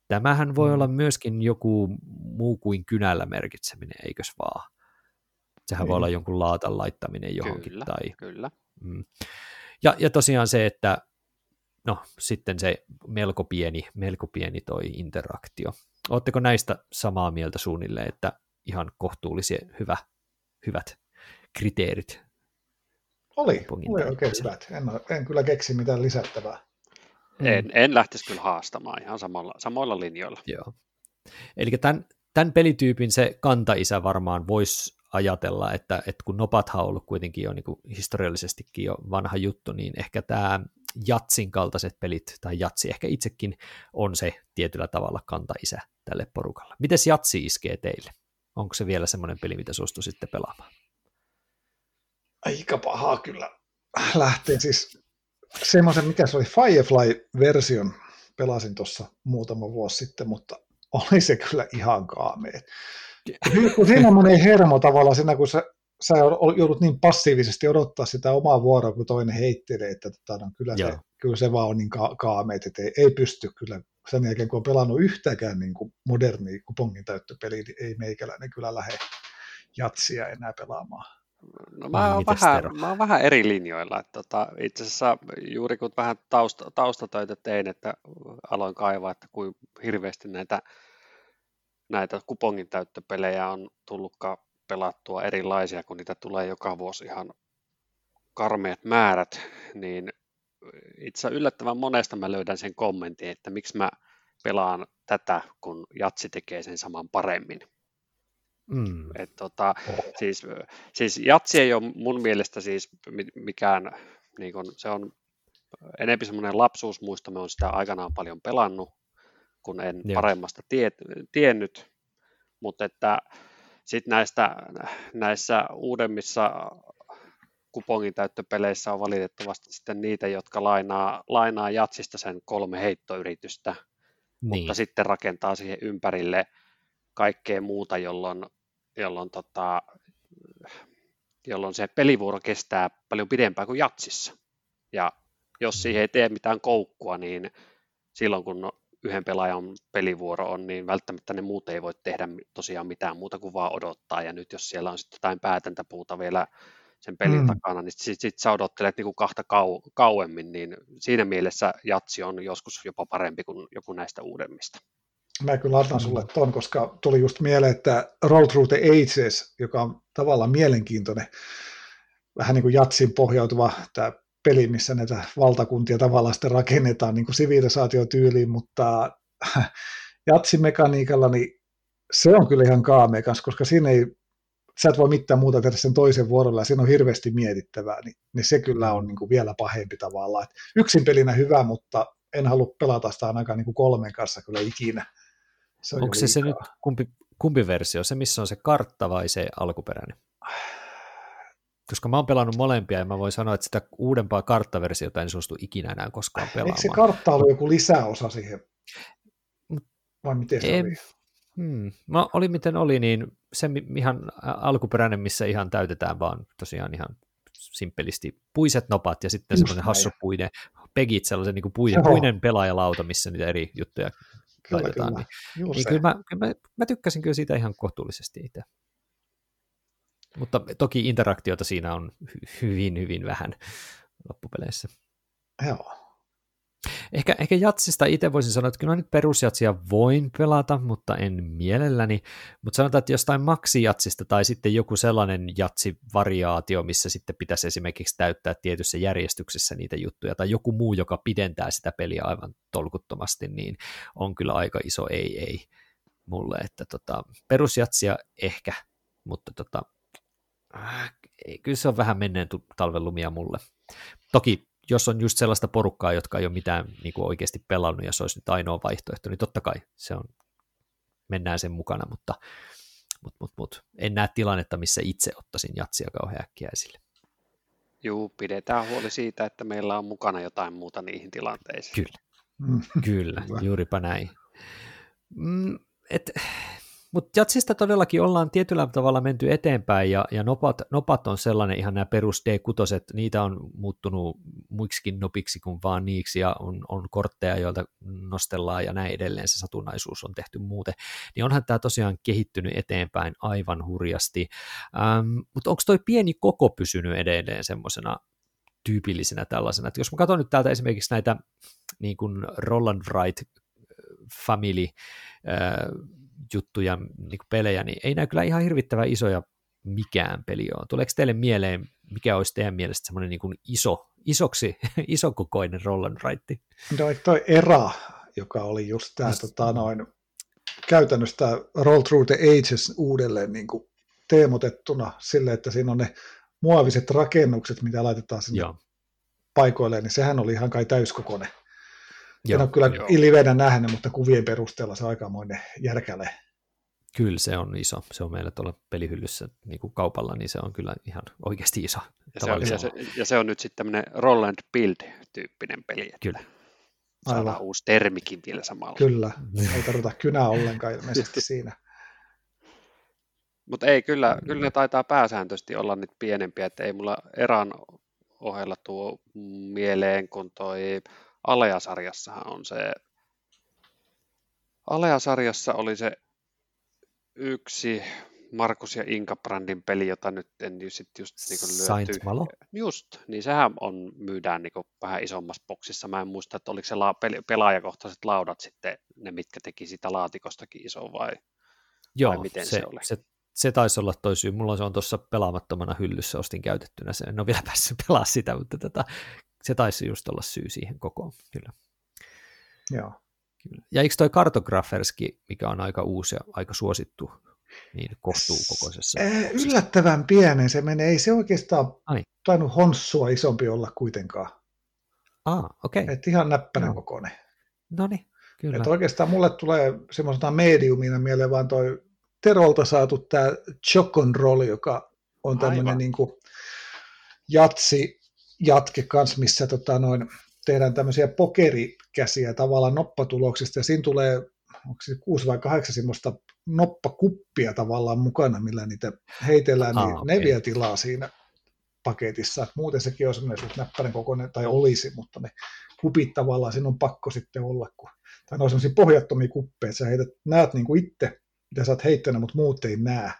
Tämähän voi mm. olla myöskin joku muu kuin kynällä merkitseminen, eikös vaan? Sehän voi olla jonkun laatan laittaminen johonkin. Kyllä, tai, kyllä. Mm. Ja, ja tosiaan se, että no sitten se melko pieni, melko pieni toi interaktio. Oletteko näistä samaa mieltä suunnilleen, että ihan kohtuullisia hyvä, hyvät kriteerit? Oli, oli oikein hyvät. En, en kyllä keksi mitään lisättävää. En, en lähtisi kyllä haastamaan ihan samalla, samoilla linjoilla. Joo. Eli tämän, tämän pelityypin se kantaisä varmaan voisi ajatella, että, että kun nopathan on ollut kuitenkin jo niin kuin historiallisestikin jo vanha juttu, niin ehkä tämä Jatsin kaltaiset pelit, tai Jatsi ehkä itsekin on se tietyllä tavalla kanta-isä tälle porukalle. Mites Jatsi iskee teille? Onko se vielä semmoinen peli, mitä suostuisitte pelaamaan? Aika pahaa kyllä lähtee. Siis semmoisen, mikä se oli, Firefly-version pelasin tuossa muutama vuosi sitten, mutta oli se kyllä ihan kaamea. Kun siinä menee hermo tavallaan siinä, kun sä sä joudut niin passiivisesti odottaa sitä omaa vuoroa, kun toinen heittelee, että tota, no, kyllä, se, kyllä se vaan on niin ka- kaameet, että ei, ei pysty kyllä sen jälkeen, kun on pelannut yhtäkään niin kuin modernia kupongin täyttöpeliä, niin ei meikäläinen kyllä lähde jatsia enää pelaamaan. No mä oon, vähän, mä oon vähän eri linjoilla. Että tota, itse asiassa juuri kun vähän tausta, taustatöitä tein, että aloin kaivaa, että kuin hirveästi näitä, näitä kupongin täyttöpelejä on tullutkaan pelattua erilaisia, kun niitä tulee joka vuosi ihan karmeat määrät, niin itse yllättävän monesta mä löydän sen kommentin, että miksi mä pelaan tätä, kun Jatsi tekee sen saman paremmin. Mm. Et tota, siis, siis Jatsi ei ole mun mielestä siis mikään, niin kun, se on enempi semmoinen lapsuusmuisto, me on sitä aikanaan paljon pelannut, kun en Joo. paremmasta tie, tiennyt, mutta että sitten näistä, näissä uudemmissa kupongin täyttöpeleissä on valitettavasti sitten niitä, jotka lainaa, lainaa jatsista sen kolme heittoyritystä, niin. mutta sitten rakentaa siihen ympärille kaikkea muuta, jolloin, jolloin, tota, jolloin se pelivuoro kestää paljon pidempään kuin jatsissa. Ja jos siihen ei tee mitään koukkua, niin silloin kun yhden pelaajan pelivuoro on, niin välttämättä ne muut ei voi tehdä tosiaan mitään muuta kuin vaan odottaa. Ja nyt jos siellä on sitten jotain päätäntäpuuta vielä sen pelin mm. takana, niin sitten sit sä odottelet niin kuin kahta kau- kauemmin, niin siinä mielessä jatsi on joskus jopa parempi kuin joku näistä uudemmista. Mä kyllä annan sulle ton, koska tuli just mieleen, että Roll Through the Ages, joka on tavallaan mielenkiintoinen, vähän niin kuin jatsin pohjautuva tämä peli, missä näitä valtakuntia tavallaan sitten rakennetaan niin kuin sivilisaatiotyyliin, mutta jatsimekaniikalla niin se on kyllä ihan kaamea kanssa, koska siinä ei sä et voi mitään muuta tehdä sen toisen vuorolla ja siinä on hirveästi mietittävää, niin, niin se kyllä on niin kuin vielä pahempi tavallaan. Et yksin pelinä hyvä, mutta en halua pelata sitä ainakaan niin kuin kolmen kanssa kyllä ikinä. Se on Onko se se nyt kumpi, kumpi versio, se missä on se kartta vai se alkuperäinen? Koska mä oon pelannut molempia ja mä voin sanoa, että sitä uudempaa karttaversiota en suostu ikinä enää koskaan pelaamaan. Eikö se kartta ollut joku lisäosa siihen? Vai miten se en, oli? Hmm. No oli miten oli, niin se ihan alkuperäinen, missä ihan täytetään vaan tosiaan ihan simppelisti puiset nopat ja sitten semmoinen hassupuinen, pegit, sellaisen niin kuin puinen, puinen pelaajalauta, missä niitä eri juttuja kyllä, laitetaan. Kyllä. Niin, niin kyllä, mä, kyllä mä, mä, tykkäsin kyllä siitä ihan kohtuullisesti itse. Mutta toki interaktiota siinä on hyvin, hyvin vähän loppupeleissä. Joo. Ehkä, ehkä jatsista itse voisin sanoa, että kyllä nyt perusjatsia voin pelata, mutta en mielelläni. Mutta sanotaan, että jostain maksijatsista tai sitten joku sellainen jatsivariaatio, missä sitten pitäisi esimerkiksi täyttää tietyssä järjestyksessä niitä juttuja, tai joku muu, joka pidentää sitä peliä aivan tolkuttomasti, niin on kyllä aika iso ei-ei mulle. Että tota, perusjatsia ehkä, mutta tota, äh, kyllä se on vähän menneen talven lumia mulle. Toki jos on just sellaista porukkaa, jotka ei ole mitään niin kuin oikeasti pelannut ja se olisi nyt ainoa vaihtoehto, niin totta kai se on, mennään sen mukana, mutta, mutta, mutta, mutta en näe tilannetta, missä itse ottaisin jatsia kauhean äkkiä esille. Joo, pidetään huoli siitä, että meillä on mukana jotain muuta niihin tilanteisiin. Kyllä, mm. kyllä, juuripa näin. Mm, et, mutta jatsista todellakin ollaan tietyllä tavalla menty eteenpäin, ja, ja nopat, nopat on sellainen, ihan nämä perus D6, niitä on muuttunut muiksikin nopiksi kuin vaan niiksi, ja on, on kortteja, joilta nostellaan, ja näin edelleen se satunnaisuus on tehty muuten. Niin onhan tämä tosiaan kehittynyt eteenpäin aivan hurjasti. Ähm, mutta onko toi pieni koko pysynyt edelleen semmoisena tyypillisenä tällaisena, että jos mä katson nyt täältä esimerkiksi näitä niin kuin Roland Wright Family, äh, juttuja, niin kuin pelejä, niin ei näy kyllä ihan hirvittävän isoja mikään peli on. Tuleeko teille mieleen, mikä olisi teidän mielestä semmoinen niin kuin iso, isoksi, isokokoinen roll and write? No, toi ERA, joka oli just tämä tota, noin, käytännössä tämä Roll Through the Ages uudelleen niin kuin teemotettuna sille, että siinä on ne muoviset rakennukset, mitä laitetaan sinne Joo. paikoille, niin sehän oli ihan kai täyskokoinen. Joo, en ole kyllä joo. livenä nähnyt, mutta kuvien perusteella se on aikamoinen järkäle. Kyllä se on iso. Se on meillä tuolla pelihyllyssä niin kuin kaupalla, niin se on kyllä ihan oikeasti iso. Ja se on, ja se, ja se on nyt sitten tämmöinen roll and build-tyyppinen peli. Että kyllä. Saadaan Aivan. uusi termikin vielä samalla. Kyllä, ei tarvita kynää ollenkaan ilmeisesti siinä. Mutta ei, kyllä, kyllä ne taitaa pääsääntöisesti olla nyt pienempiä, että ei mulla erän ohella tuo mieleen, kun toi Alea-sarjassahan on se, Alea-sarjassa oli se yksi Markus ja Inka Brandin peli, jota nyt en just, just niin lyöty. Saint Malo? Just, niin sehän on, myydään niin vähän isommassa boksissa. Mä en muista, että oliko se la, pelaajakohtaiset laudat sitten ne, mitkä teki sitä laatikostakin iso vai, Joo, vai miten se, se oli? Se, se taisi olla toi syy. Mulla se on tuossa pelaamattomana hyllyssä, ostin käytettynä se. En ole vielä päässyt pelaamaan sitä, mutta tota, se taisi just olla syy siihen kokoon, kyllä. Joo. Kyllä. Ja eikö toi kartograferski, mikä on aika uusi ja aika suosittu, niin kohtuu kokoisessa? Yllättävän pienen se menee. Ei se oikeastaan Ai. tainnut honssua isompi olla kuitenkaan. Ah, okei. Okay. Et ihan näppänä no. kokoinen. No niin, kyllä. Et oikeastaan mulle tulee semmoisena mediumina mieleen vaan toi Terolta saatu tämä Chocon Roll, joka on tämmöinen niin jatsi jatke kanssa, missä tota noin, tehdään tämmöisiä pokerikäsiä tavallaan noppatuloksista, ja siinä tulee onko se kuusi vai kahdeksan semmoista noppakuppia tavallaan mukana, millä niitä heitellään, ah, niin okay. ne vie tilaa siinä paketissa. Muuten sekin on semmoinen suht näppärän kokoinen, tai olisi, mutta ne kupit tavallaan siinä on pakko sitten olla, kun, tai ne on semmoisia pohjattomia kuppeja, että sä heität, näet niin kuin itse, mitä sä oot heittänyt, mutta muut ei näe.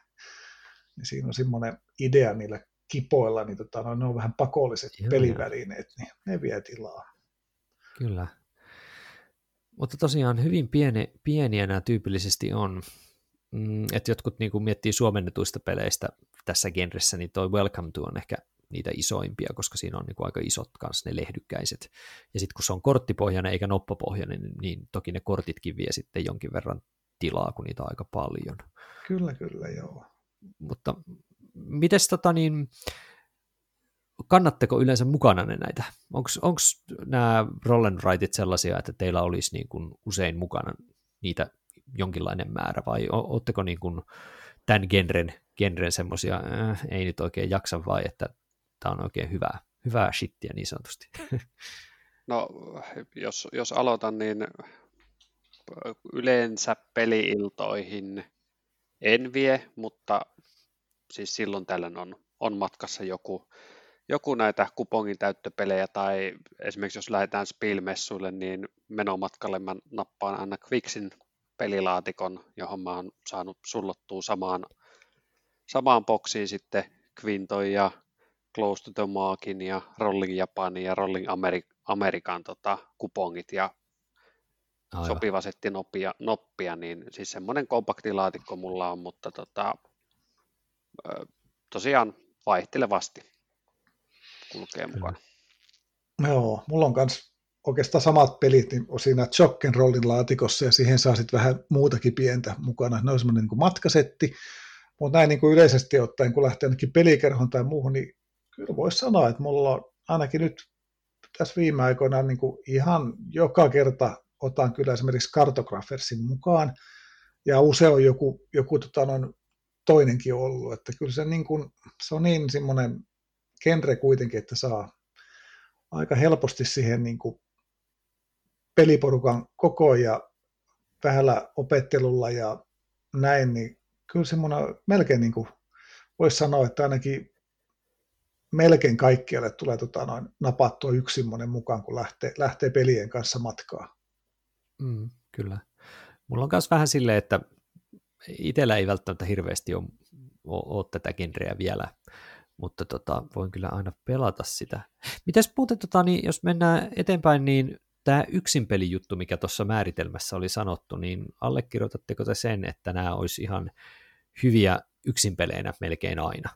Niin siinä on semmoinen idea niillä kipoilla, niin tota, no, ne on vähän pakolliset Joo, pelivälineet, niin ne vie tilaa. Kyllä. Mutta tosiaan hyvin pieni, pieniä nämä tyypillisesti on. Mm, että jotkut niin kuin miettii suomennetuista peleistä tässä genressä, niin toi Welcome to on ehkä niitä isoimpia, koska siinä on niin kuin aika isot kanssa ne lehdykkäiset. Ja sitten kun se on korttipohjainen eikä noppapohjainen, niin, niin toki ne kortitkin vie sitten jonkin verran tilaa, kun niitä on aika paljon. Kyllä, kyllä, joo. mutta mites tota niin, kannatteko yleensä mukana ne näitä? Onko nämä roll and writeit sellaisia, että teillä olisi niin kuin usein mukana niitä jonkinlainen määrä, vai oletteko niin kuin tämän genren, genren semmoisia, äh, ei nyt oikein jaksa vai, että tämä on oikein hyvää, hyvää shittiä niin sanotusti? No, jos, jos aloitan, niin yleensä peliiltoihin en vie, mutta siis silloin tällöin on, on matkassa joku, joku näitä kupongin täyttöpelejä tai esimerkiksi jos lähdetään Spielmessuille, niin menomatkalle mä nappaan aina Quixin pelilaatikon, johon mä oon saanut sullottua samaan, samaan boksiin sitten Quinton ja Close to the Markin ja Rolling Japanin ja Rolling Ameri- Amerikan tota, kupongit ja Aivan. sopiva setti noppia, noppia, niin siis semmoinen kompaktilaatikko mulla on, mutta tota, tosiaan vaihtelevasti kulkee mukana. Joo, mulla on myös oikeastaan samat pelit niin on siinä Rollin laatikossa ja siihen saa sitten vähän muutakin pientä mukana. Ne on semmoinen niin matkasetti, mutta näin niin kuin yleisesti ottaen, kun lähtee ainakin pelikerhon tai muuhun, niin kyllä voisi sanoa, että mulla on ainakin nyt tässä viime aikoina niin kuin ihan joka kerta otan kyllä esimerkiksi kartografersin mukaan, ja usein on joku, joku tota, noin, toinenkin ollut, että kyllä se, niin kuin, se on niin semmoinen genre kuitenkin, että saa aika helposti siihen niin kuin peliporukan koko ja vähällä opettelulla ja näin, niin kyllä semmoinen melkein niin kuin voisi sanoa, että ainakin melkein kaikkialle tulee tota noin, napattua yksi semmoinen mukaan, kun lähtee, lähtee pelien kanssa matkaa. Mm, kyllä. Mulla on myös vähän silleen, että itsellä ei välttämättä hirveästi ole, ole, ole tätä genreä vielä, mutta tota, voin kyllä aina pelata sitä. Mitäs muuten, tota, niin jos mennään eteenpäin, niin tämä yksinpelijuttu, mikä tuossa määritelmässä oli sanottu, niin allekirjoitatteko te sen, että nämä olisi ihan hyviä yksinpeleinä melkein aina?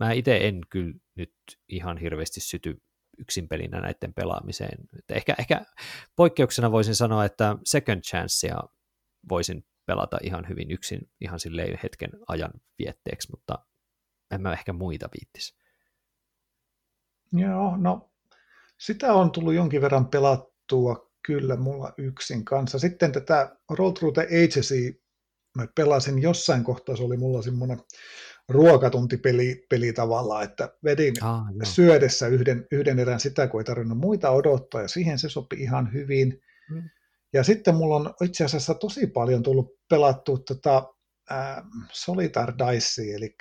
Mä itse en kyllä nyt ihan hirveästi syty yksinpelinä näiden pelaamiseen. Että ehkä, ehkä poikkeuksena voisin sanoa, että second chancea voisin pelata ihan hyvin yksin ihan silleen hetken ajan vietteeksi, mutta en mä ehkä muita viittisi. Joo, no sitä on tullut jonkin verran pelattua kyllä mulla yksin kanssa. Sitten tätä Roll Through the Agency mä pelasin jossain kohtaa, se oli mulla semmoinen ruokatuntipeli peli tavallaan, että vedin ah, syödessä yhden, yhden erän sitä, kun ei tarvinnut muita odottaa, ja siihen se sopi ihan hyvin. Mm. Ja sitten mulla on itse asiassa tosi paljon tullut pelattua tota, äh, Solitar Dice, eli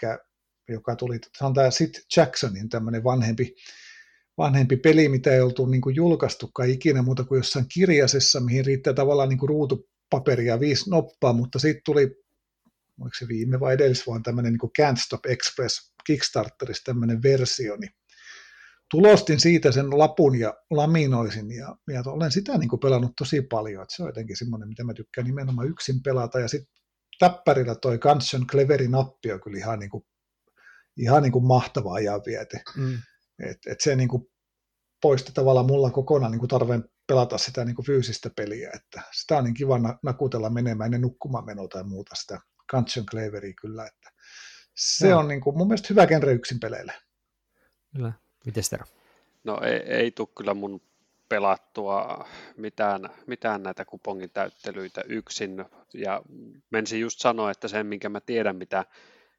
joka tuli, se on tämä Sid Jacksonin tämmöinen vanhempi, vanhempi peli, mitä ei oltu niin kuin julkaistukaan ikinä muuta kuin jossain kirjasessa, mihin riittää tavallaan niin kuin ruutupaperia viisi noppaa, mutta sitten tuli oliko se viime vai edellisvuonna tämmöinen niin Can't Stop Express Kickstarterissa tämmöinen versio, niin tulostin siitä sen lapun ja laminoisin ja, ja olen sitä niin kuin pelannut tosi paljon, että se on jotenkin semmoinen, mitä mä tykkään nimenomaan yksin pelata ja sitten täppärillä toi Kansion Cleveri nappi on kyllä ihan, niin kuin, ihan niin kuin mahtava ajanviete. Mm. Et, et se niin kuin poisti tavallaan mulla kokonaan niin kuin tarveen pelata sitä niin kuin fyysistä peliä, että sitä on niin kiva nakutella menemään ennen nukkumaan menoa tai muuta sitä Gungeon Claveri kyllä, että se no. on niin kuin, mun mielestä hyvä genre yksin peleille. Kyllä. Miten Tero? No ei, ei tule kyllä mun pelattua mitään, mitään näitä kupongin täyttelyitä yksin. Ja mensin just sanoa, että sen, minkä mä tiedän, mitä,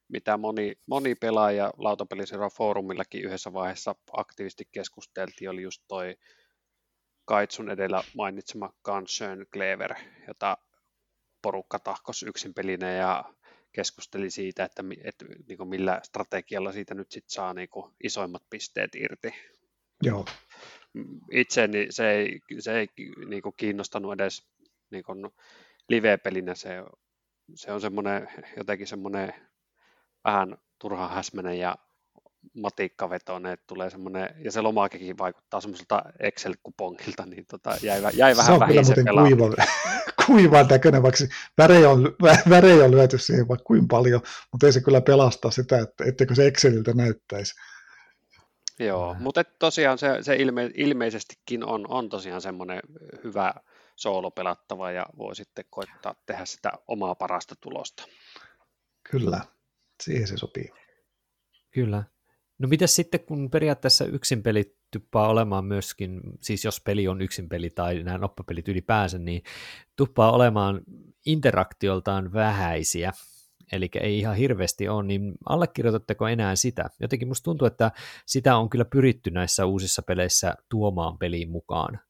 mitä moni, moni pelaaja lautapelisero foorumillakin yhdessä vaiheessa aktiivisesti keskusteltiin, oli just toi Kaitsun edellä mainitsema Gunshön Clever, jota porukka tahkos yksin pelinä ja keskusteli siitä, että, että niin kuin millä strategialla siitä nyt sit saa niin kuin isoimmat pisteet irti. Joo. Itseäni se ei, se ei niin kuin kiinnostanut edes niin kuin live-pelinä. Se, se on semmoinen, jotenkin semmoinen vähän turha häsmäinen ja matikkavetoinen, että tulee semmoinen, ja se lomakekin vaikuttaa semmoiselta Excel-kupongilta, niin tota, jäi, jäi vähän se kuiva, kuivan näköinen, vaikka värejä on, värejä on lyöty siihen vaikka kuin paljon, mutta ei se kyllä pelasta sitä, että etteikö se Exceliltä näyttäisi. Joo, mutta tosiaan se, se ilme, ilmeisestikin on, on tosiaan semmoinen hyvä soolopelattava ja voi sitten koittaa tehdä sitä omaa parasta tulosta. Kyllä. siihen se sopii. Kyllä. No mitä sitten, kun periaatteessa yksin pelit tuppaa olemaan myöskin, siis jos peli on yksin peli tai nämä noppapelit ylipäänsä, niin tuppaa olemaan interaktioltaan vähäisiä, eli ei ihan hirveästi ole, niin allekirjoitatteko enää sitä? Jotenkin musta tuntuu, että sitä on kyllä pyritty näissä uusissa peleissä tuomaan peliin mukaan.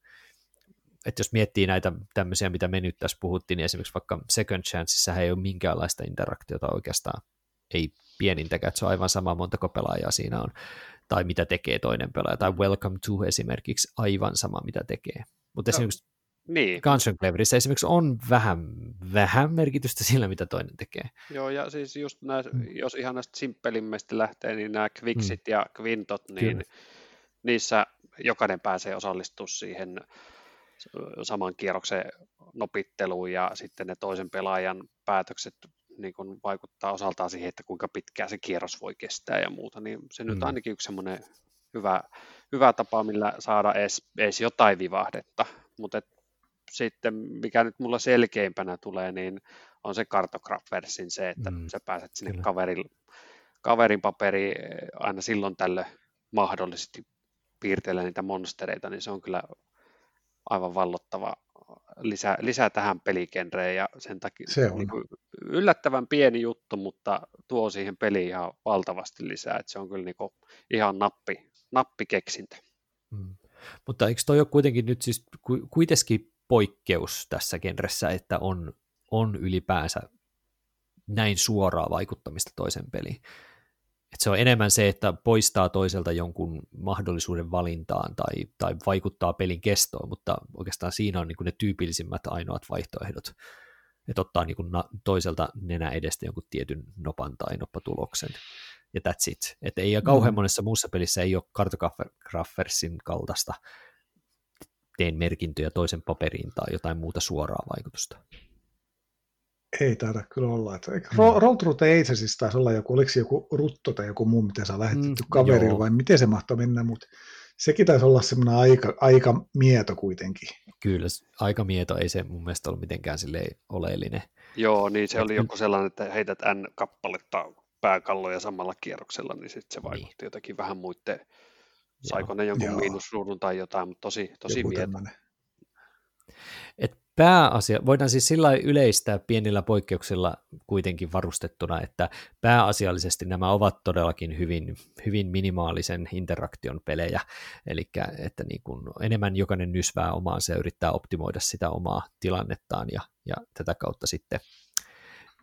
Että jos miettii näitä tämmöisiä, mitä me nyt tässä puhuttiin, niin esimerkiksi vaikka Second Chanceissa ei ole minkäänlaista interaktiota oikeastaan, ei pienintäkään, että se on aivan sama montako pelaajaa siinä on, tai mitä tekee toinen pelaaja, tai Welcome to esimerkiksi aivan sama, mitä tekee. Mutta no, esimerkiksi niin. Guns Cleverissä esimerkiksi on vähän, vähän merkitystä sillä, mitä toinen tekee. Joo, ja siis just nää, mm. jos ihan näistä simppelimmistä lähtee, niin nämä Quicksit mm. ja Quintot, niin Kyllä. niissä jokainen pääsee osallistumaan siihen saman kierroksen nopitteluun ja sitten ne toisen pelaajan päätökset niin kun vaikuttaa osaltaan siihen, että kuinka pitkään se kierros voi kestää ja muuta, niin se mm. nyt ainakin yksi semmoinen hyvä, hyvä tapa, millä saada edes, edes jotain vivahdetta, mutta sitten mikä nyt mulla selkeimpänä tulee, niin on se kartografversin se, että mm, sä pääset sinne kaverin, kaverin paperiin aina silloin tällöin mahdollisesti piirtelemään niitä monstereita, niin se on kyllä aivan vallottava lisä, lisää tähän pelikenreen ja sen takia se on. Niin kuin yllättävän pieni juttu, mutta tuo siihen peliin ihan valtavasti lisää, että se on kyllä niin kuin ihan nappi, nappikeksintö. Hmm. Mutta eikö toi ole kuitenkin nyt siis kuitenkin poikkeus tässä genressä, että on, on ylipäänsä näin suoraa vaikuttamista toisen peliin? Että se on enemmän se, että poistaa toiselta jonkun mahdollisuuden valintaan tai, tai vaikuttaa pelin kestoon, mutta oikeastaan siinä on niin ne tyypillisimmät ainoat vaihtoehdot, että ottaa niin na, toiselta nenä edestä jonkun tietyn nopan tai noppatuloksen, ja that's it. Että ei kauhean mm. monessa muussa pelissä ei ole kartograffersin kaltaista teen merkintöjä toisen paperiin tai jotain muuta suoraa vaikutusta. Ei taida kyllä olla. Että, mm. Roll Through Agesissa taisi olla joku, oliko joku rutto tai joku muu, miten saa lähetetty mm, kaverille vai miten se mahtoi mennä, mutta sekin taisi olla semmoinen aika, aika mieto kuitenkin. Kyllä, aika mieto ei se mun mielestä ollut mitenkään oleellinen. Joo, niin se oli joku sellainen, että heität N-kappaletta pääkalloja samalla kierroksella, niin sitten se vaikutti niin. jotenkin vähän muiden, saiko ne jonkun miinusruudun tai jotain, mutta tosi, tosi mieto. Et pääasia, voidaan siis sillä yleistää pienillä poikkeuksilla kuitenkin varustettuna, että pääasiallisesti nämä ovat todellakin hyvin, hyvin minimaalisen interaktion pelejä, eli että niin kuin enemmän jokainen nysvää omaansa ja yrittää optimoida sitä omaa tilannettaan ja, ja tätä kautta sitten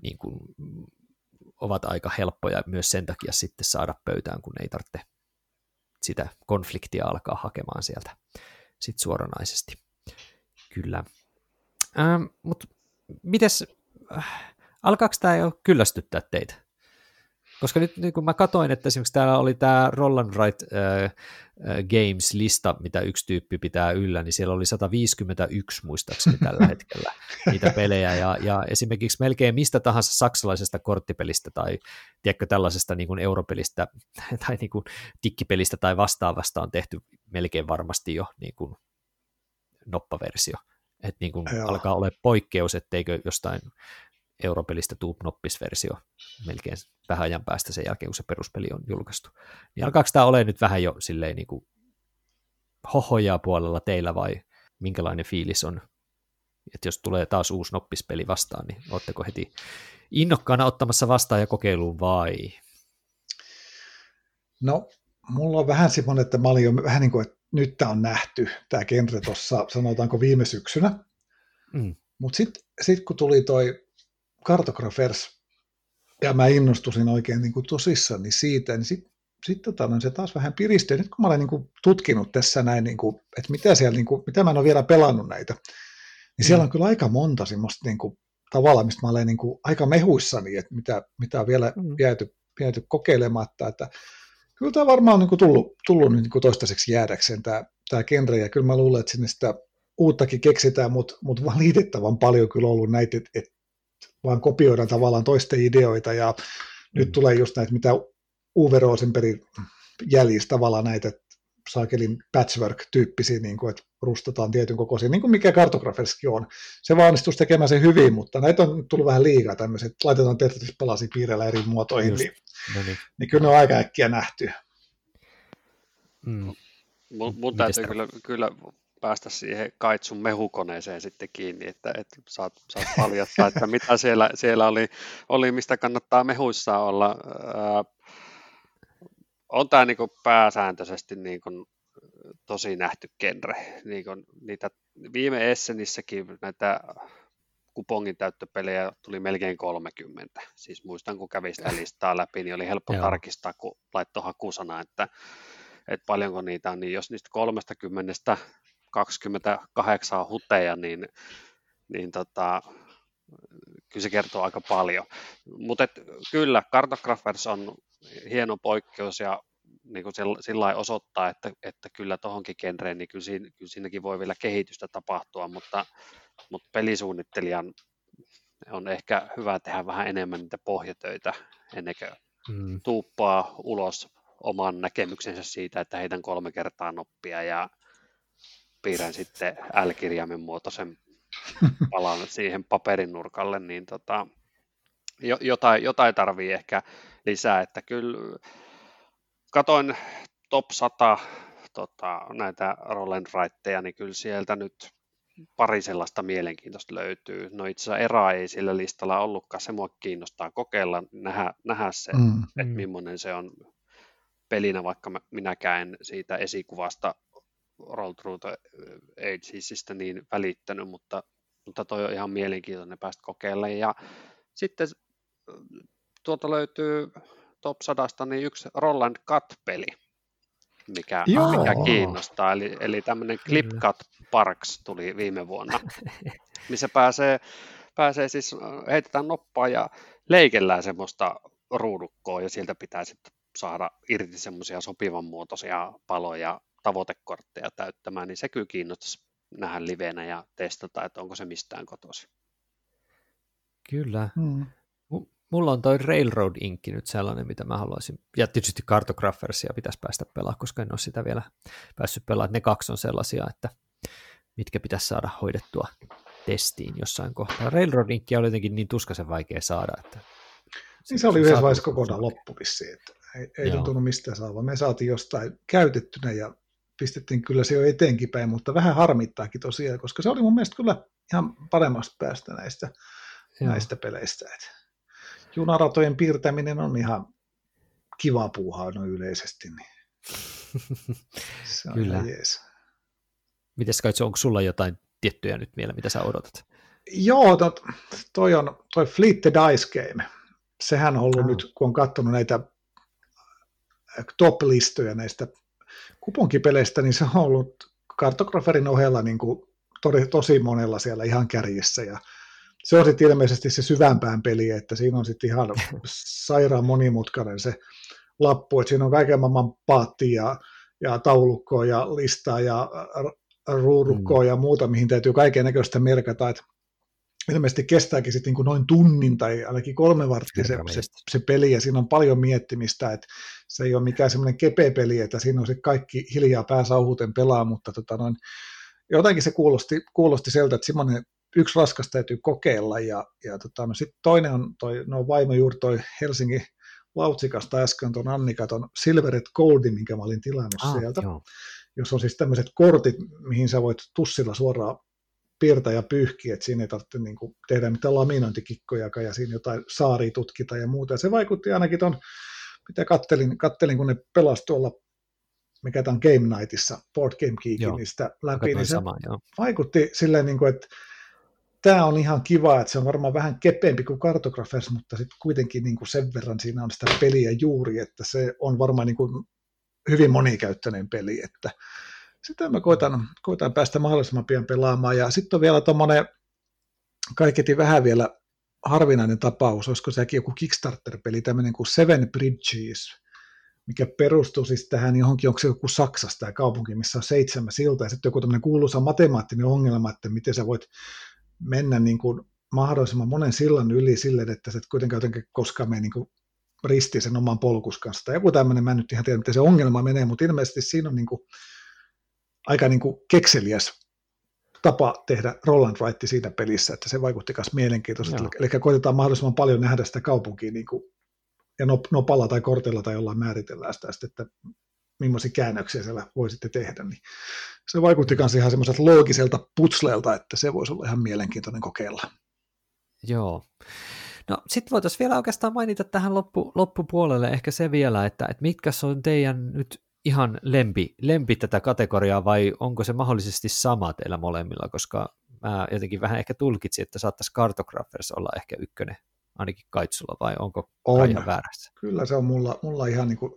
niin kuin ovat aika helppoja myös sen takia sitten saada pöytään, kun ei tarvitse sitä konfliktia alkaa hakemaan sieltä sit suoranaisesti. Kyllä. Ähm, Mutta mites, äh, alkaako tämä jo kyllästyttää teitä? Koska nyt niin kun mä katoin, että esimerkiksi täällä oli tämä Roland Wright äh, äh, Games-lista, mitä yksi tyyppi pitää yllä, niin siellä oli 151 muistaakseni tällä hetkellä niitä pelejä, ja, ja esimerkiksi melkein mistä tahansa saksalaisesta korttipelistä tai tiedätkö, tällaisesta niin kuin europelistä tai niin kuin tikkipelistä tai vastaavasta on tehty melkein varmasti jo niin kuin noppaversio. Että niin kuin alkaa olla poikkeus, etteikö jostain europelistä tuu noppisversio melkein vähän ajan päästä sen jälkeen, kun se peruspeli on julkaistu. Niin alkaako tämä ole nyt vähän jo silleen niin kuin hohojaa puolella teillä vai minkälainen fiilis on? Että jos tulee taas uusi noppispeli vastaan, niin oletteko heti innokkaana ottamassa vastaan ja kokeiluun vai? No, mulla on vähän semmoinen, että mä olin jo vähän niin kuin, että nyt tämä on nähty, tämä genre tuossa, sanotaanko viime syksynä. Mm. Mutta sitten sit kun tuli toi Cartographers, ja mä innostusin oikein niin kuin tosissani siitä, niin sitten sit, tota, no, se taas vähän piristyi. Nyt kun mä olen niin kuin, tutkinut tässä näin, niin kuin, että mitä, siellä, niin kuin, mitä mä en ole vielä pelannut näitä, niin siellä mm. on kyllä aika monta semmoista niin kuin, tavalla, mistä mä olen niin kuin, aika mehuissani, että mitä, mitä on vielä mm. jääty, jääty kokeilematta. Että kyllä tämä varmaan on niin kuin tullut, tullut niin kuin toistaiseksi jäädäkseen tämä, tämä genre, ja kyllä mä luulen, että sinne sitä uuttakin keksitään, mutta, mutta valitettavan paljon kyllä ollut näitä, että, että vaan kopioidaan tavallaan toisten ideoita, ja mm. nyt tulee just näitä, mitä Uwe Rosenberg jäljistä tavallaan näitä, että saakelin patchwork-tyyppisiä, niin kuin, että rustataan tietyn kokoisia, niin kuin mikä kartograferskin on. Se vaan onnistuisi tekemään sen hyvin, mutta näitä on tullut vähän liikaa tämmöiset, laitetaan Tetris-palasi piirrellä eri muotoihin, niin, no niin. niin kyllä ne on aika äkkiä nähty. Mm. Mun, mun täytyy kyllä, kyllä päästä siihen kaitsun mehukoneeseen sitten kiinni, että, että saat, saat paljastaa, että mitä siellä, siellä oli, oli, mistä kannattaa mehuissa olla. Ää, on tämä niin pääsääntöisesti niin kuin tosi nähty genre. Niin kuin niitä viime Essenissäkin näitä kupongin täyttöpelejä tuli melkein 30. Siis muistan, kun kävi sitä listaa läpi, niin oli helppo Joo. tarkistaa, kun laittoi hakusana, että, että paljonko niitä on. Niin jos niistä 30 28 huteja, niin, niin tota, kyllä se kertoo aika paljon. Mutta kyllä, Cartographers on hieno poikkeus ja niin kuin sillä osoittaa, että, että kyllä tuohonkin genreen, niin kyllä, siinä, kyllä siinäkin voi vielä kehitystä tapahtua, mutta, mutta pelisuunnittelijan on ehkä hyvä tehdä vähän enemmän niitä pohjatöitä ennen kuin mm. tuuppaa ulos oman näkemyksensä siitä, että heitän kolme kertaa noppia ja piirrän sitten L-kirjaimen muotoisen palan siihen paperin nurkalle, niin tota, jotain, jotain tarvii ehkä lisää, että kyllä katoin top 100 tota, näitä Roland Wrightteja, niin kyllä sieltä nyt pari sellaista mielenkiintoista löytyy. No itse asiassa Era ei sillä listalla ollutkaan, se mua kiinnostaa kokeilla, nähdä, nähdä se, mm, että mm. millainen se on pelinä, vaikka minäkään en siitä esikuvasta Roll Through the Agesista niin välittänyt, mutta, mutta toi on ihan mielenkiintoinen päästä kokeilemaan. Ja sitten tuolta löytyy top 100 niin yksi Roland Cut-peli, mikä, mikä kiinnostaa. Eli, eli tämmöinen Clip Cut Parks tuli viime vuonna, missä pääsee, pääsee siis, heitetään noppaa ja leikellään semmoista ruudukkoa ja sieltä pitää sitten saada irti semmoisia sopivan muotoisia paloja tavoitekortteja täyttämään, niin se kyllä kiinnostaisi nähdä livenä ja testata, että onko se mistään kotosi. Kyllä. Hmm. Mulla on toi Railroad Inkki nyt sellainen, mitä mä haluaisin. Ja tietysti Cartographersia pitäisi päästä pelaamaan, koska en ole sitä vielä päässyt pelaamaan. Ne kaksi on sellaisia, että mitkä pitäisi saada hoidettua testiin jossain kohtaa. Railroad Inkki oli jotenkin niin tuskaisen vaikea saada. Että niin se oli yhdessä vaiheessa kokonaan loppu että ei, ei tuntunut mistään saava. Me saatiin jostain käytettynä ja pistettiin kyllä se jo eteenkin päin, mutta vähän harmittaakin tosiaan, koska se oli mun mielestä kyllä ihan paremmasta päästä näistä, näistä peleistä. Et junaratojen piirtäminen on ihan kiva puuhaa noin yleisesti, niin se on kyllä. jees. Mites Kaitso, onko sulla jotain tiettyjä nyt vielä, mitä sä odotat? Joo, tot, toi on toi Fleet the Dice Game. Sehän on ollut oh. nyt, kun on katsonut näitä top-listoja näistä kuponkipeleistä, niin se on ollut kartograferin ohella niin kuin tosi, tosi monella siellä ihan kärjessä ja se on sitten ilmeisesti se syvämpään peli, että siinä on sitten ihan sairaan monimutkainen se lappu, että siinä on kaiken maailman paatti ja, ja taulukkoa ja listaa ja ruudukkoa mm. ja muuta, mihin täytyy kaiken näköistä merkata, että ilmeisesti kestääkin sitten niin noin tunnin tai ainakin kolme varttia se, se, se, peli, ja siinä on paljon miettimistä, että se ei ole mikään semmoinen kepe peli, että siinä on se kaikki hiljaa pääsauhuten pelaa, mutta tota noin, jotenkin se kuulosti, kuulosti sieltä, että semmoinen yksi raskas täytyy kokeilla, ja, ja tota, no sitten toinen on, toi, no vaimo juuri toi Helsingin Lautsikasta äsken tuon Annika tuon Silveret Goldin, minkä mä olin tilannut ah, sieltä, joo. jos on siis tämmöiset kortit, mihin sä voit tussilla suoraan piirtää ja pyyhkiä, että siinä ei tarvitse niin kuin, tehdä mitään laminointikikkoja ja siinä jotain saaria tutkita ja muuta. Ja se vaikutti ainakin tuon, mitä kattelin, kattelin kun ne pelasi tuolla, mikä tämä on Game Nightissa, Board Game Geekin, niin sitä läpi, niin se sama, joo. vaikutti silleen, niin kuin, että tämä on ihan kiva, että se on varmaan vähän kepeämpi kuin Cartographers, mutta sitten kuitenkin niin kuin sen verran siinä on sitä peliä juuri, että se on varmaan niin kuin hyvin monikäyttöinen peli, että sitä mä koitan, koitan päästä mahdollisimman pian pelaamaan. Ja sitten on vielä tuommoinen kaiketi vähän vielä harvinainen tapaus, olisiko sekin joku Kickstarter-peli, tämmöinen kuin Seven Bridges, mikä perustuu siis tähän johonkin, onko se joku Saksassa tämä kaupunki, missä on seitsemän siltaa, ja sitten joku tämmöinen kuuluisa matemaattinen ongelma, että miten sä voit mennä niin kuin mahdollisimman monen sillan yli silleen, että se et kuitenkaan jotenkin koskaan mene niin kuin ristiin sen oman polkus kanssa. Tai joku tämmöinen, mä en nyt ihan tiedä, miten se ongelma menee, mutta ilmeisesti siinä on niin kuin, aika niin kuin kekseliäs tapa tehdä Roland Wright siitä pelissä, että se vaikutti myös mielenkiintoiselta. Joo. Eli koitetaan mahdollisimman paljon nähdä sitä kaupunkia niin kuin, ja nopalla tai kortilla tai jollain määritellään sitä, että millaisia käännöksiä siellä voisitte tehdä. Niin se vaikutti myös ihan semmoiselta loogiselta putsleelta, että se voisi olla ihan mielenkiintoinen kokeilla. Joo. No sitten voitaisiin vielä oikeastaan mainita tähän loppu, loppupuolelle ehkä se vielä, että, että mitkä on teidän nyt ihan lempi, lempi tätä kategoriaa vai onko se mahdollisesti sama teillä molemmilla, koska mä jotenkin vähän ehkä tulkitsin, että saattaisi Cartographers olla ehkä ykkönen ainakin Kaitsulla vai onko on. väärässä? Kyllä se on mulla, mulla ihan niin kuin,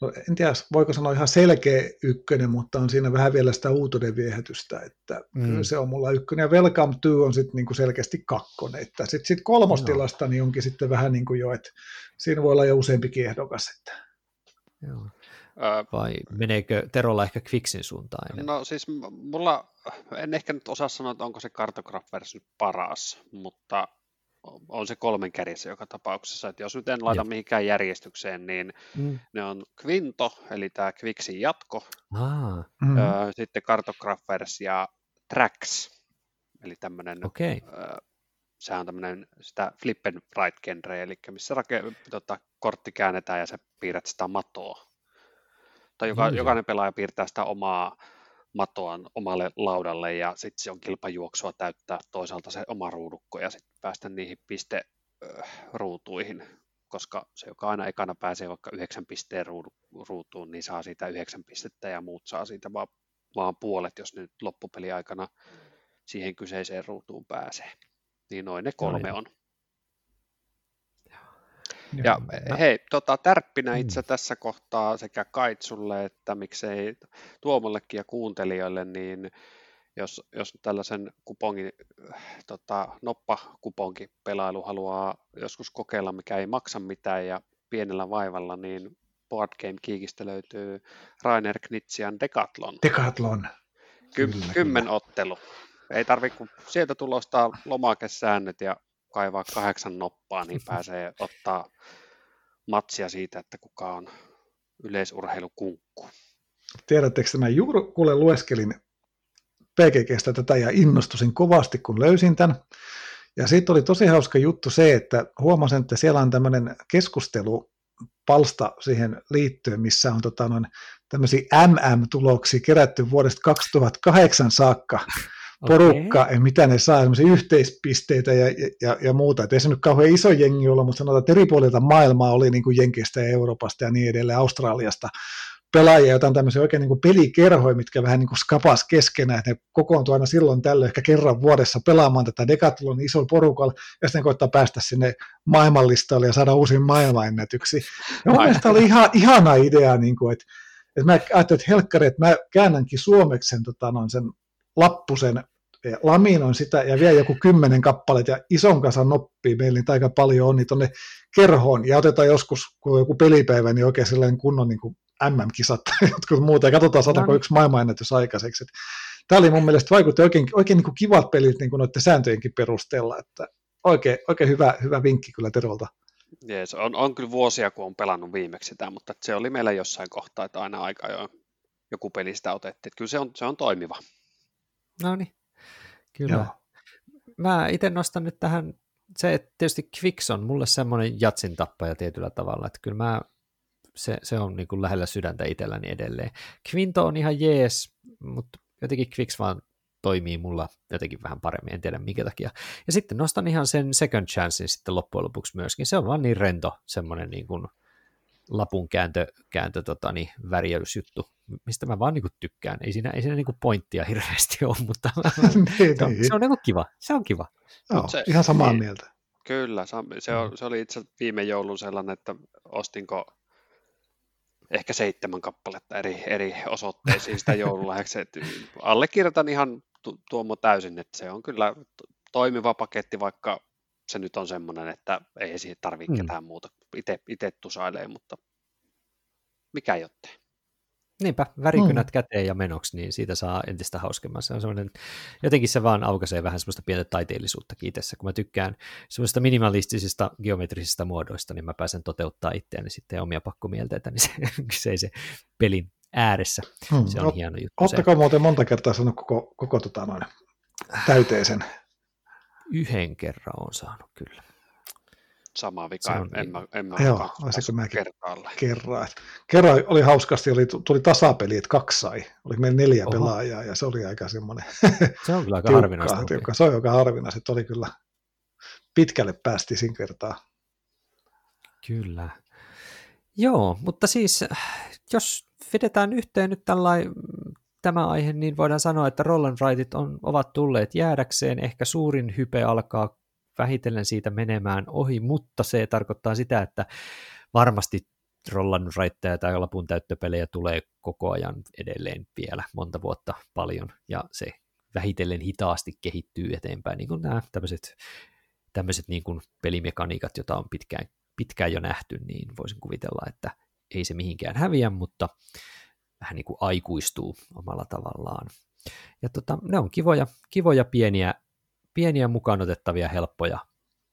no en tiedä voiko sanoa ihan selkeä ykkönen, mutta on siinä vähän vielä sitä uutuuden viehätystä, että mm. kyllä se on mulla ykkönen ja Welcome to on sitten niin kuin selkeästi kakkonen, että sitten sit kolmostilasta no. niin onkin sitten vähän niin kuin jo, että siinä voi olla jo useampikin ehdokas, että Joo. Vai meneekö Terolla ehkä Quicksin suuntaan enemmän? No siis mulla, en ehkä nyt osaa sanoa, että onko se Cartograph nyt paras, mutta on se kolmen kädessä joka tapauksessa. Että jos nyt en laita Jep. mihinkään järjestykseen, niin mm. ne on Quinto, eli tämä Quicksin jatko, ah. mm. ö, sitten Cartographers ja Tracks, eli tämmöinen, okay. ö, sehän on tämmöinen sitä flip and right genre, eli missä rake, tota, kortti käännetään ja sä piirrät sitä matoa tai joka, mm. jokainen pelaaja piirtää sitä omaa matoaan omalle laudalle ja sitten se on kilpajuoksua täyttää toisaalta se oma ruudukko ja sitten päästä niihin pisteruutuihin, koska se, joka aina ekana pääsee vaikka yhdeksän pisteen ruutuun, niin saa siitä yhdeksän pistettä ja muut saa siitä vaan, vaan puolet, jos nyt loppupeli aikana siihen kyseiseen ruutuun pääsee. Niin noin ne kolme on. Ja hei, tota, tärppinä mm. itse tässä kohtaa sekä Kaitsulle että miksei Tuomollekin ja kuuntelijoille, niin jos, jos tällaisen kupongin, tota, noppakuponkin pelailu haluaa joskus kokeilla, mikä ei maksa mitään ja pienellä vaivalla, niin Board Game Geekistä löytyy Rainer Knitsian Decathlon. Decathlon. Ky- kymmen ottelu. Ei tarvitse kuin sieltä tulostaa lomakesäännöt ja kaivaa kahdeksan noppaa, niin pääsee ottaa matsia siitä, että kuka on yleisurheilukunkku. Tiedättekö, että mä juuri kuule lueskelin PGGstä tätä ja innostusin kovasti, kun löysin tämän. Ja sitten oli tosi hauska juttu se, että huomasin, että siellä on tämmöinen keskustelu palsta siihen liittyen, missä on tota, noin, tämmöisiä MM-tuloksia kerätty vuodesta 2008 saakka porukka, okay. mitä ne saa, semmoisia yhteispisteitä ja, ja, ja muuta. Et ei se nyt kauhean iso jengi olla, mutta sanotaan, että eri puolilta maailmaa oli niin kuin Jenkistä ja Euroopasta ja niin edelleen, Australiasta pelaajia, jotain tämmöisiä oikein niin kuin pelikerhoja, mitkä vähän niin kuin skapas keskenään, että ne kokoontuu aina silloin tällöin ehkä kerran vuodessa pelaamaan tätä Decathlon isolla porukalla, ja sitten koittaa päästä sinne maailmanlistalle ja saada uusia maailmanennätyksiä. Ja mun mielestä oli ihan, ihana idea, niin kuin, että, että mä ajattelin, että helkkari, että mä käännänkin suomeksi sen, tota, noin sen lappusen, laminoin sitä ja vielä joku kymmenen kappaletta ja ison kasan noppia meillä niitä aika paljon on, niin tuonne kerhoon ja otetaan joskus, kun on joku pelipäivä, niin oikein sellainen kunnon niin kuin MM-kisat tai jotkut muuta ja katsotaan saadaanko no. yksi maailmanennätys aikaiseksi. Tämä oli mun mielestä vaikutti oikein, oikein niin kuin kivat pelit niin kuin noiden sääntöjenkin perusteella, että oikein, oikein hyvä, hyvä vinkki kyllä Terolta. Jees, on, on kyllä vuosia, kun on pelannut viimeksi sitä, mutta se oli meillä jossain kohtaa, että aina aika jo joku peli sitä otettiin. Että kyllä se on, se on toimiva. No niin, kyllä. Joo. Mä itse nostan nyt tähän se, että tietysti Quicks on mulle semmoinen jatsin tappaja tietyllä tavalla, että kyllä mä, se, se on niin kuin lähellä sydäntä itselläni edelleen. Quinto on ihan jees, mutta jotenkin Quicks vaan toimii mulla jotenkin vähän paremmin, en tiedä minkä takia. Ja sitten nostan ihan sen second chancein sitten loppujen lopuksi myöskin. Se on vaan niin rento, semmoinen niin kuin lapun kääntö, kääntö tota, niin, värjäysjuttu, mistä mä vaan niin kuin tykkään. Ei siinä, ei siinä niin kuin pointtia hirveästi ole, mutta niin, se, on, se on niin kuin kiva. Se on kiva. Joo, se, ihan samaa niin, mieltä. Kyllä, se, on, se oli itse viime joulun sellainen, että ostinko ehkä seitsemän kappaletta eri, eri osoitteisiin sitä joululahjaksi. Allekirjoitan ihan tu, Tuomo täysin, että se on kyllä toimiva paketti, vaikka se nyt on semmoinen, että ei siihen tarvitse mm. ketään muuta itse tusailee, mutta mikä jottei. Niinpä, värikynät mm. käteen ja menoksi, niin siitä saa entistä hauskemman. Se on semmoinen, jotenkin se vaan aukaisee vähän semmoista pientä taiteellisuutta kiitessä. Kun mä tykkään semmoista minimalistisista geometrisista muodoista, niin mä pääsen toteuttaa itseäni sitten omia pakkomielteitä, niin se, se ei se pelin ääressä. Hmm. Se on Ot, hieno juttu. Ottakaa se. muuten monta kertaa sanoa koko, koko tota noin, täyteisen? Yhden kerran on saanut kyllä. Sama vika, on, en, mä, en mä joo, olisiko mä kerran. Kerran oli hauskasti, oli, tuli tasapeli, että kaksi sai. Oli meillä neljä Oho. pelaajaa ja se oli aika semmoinen Se on kyllä aika harvinaista. Tiukka. Se on aika harvinaista, oli kyllä pitkälle päästi siinä kertaa. Kyllä. Joo, mutta siis jos vedetään yhteen nyt tällainen tämä aihe, niin voidaan sanoa, että roll and on, ovat tulleet jäädäkseen. Ehkä suurin hype alkaa vähitellen siitä menemään ohi, mutta se tarkoittaa sitä, että varmasti rollannut raitteja tai lapun täyttöpelejä tulee koko ajan edelleen vielä monta vuotta paljon, ja se vähitellen hitaasti kehittyy eteenpäin, niin kuin nämä tämmöiset, tämmöiset niin kuin pelimekaniikat, joita on pitkään, pitkään jo nähty, niin voisin kuvitella, että ei se mihinkään häviä, mutta vähän niin kuin aikuistuu omalla tavallaan. Ja tota, ne on kivoja, kivoja pieniä pieniä mukaan otettavia helppoja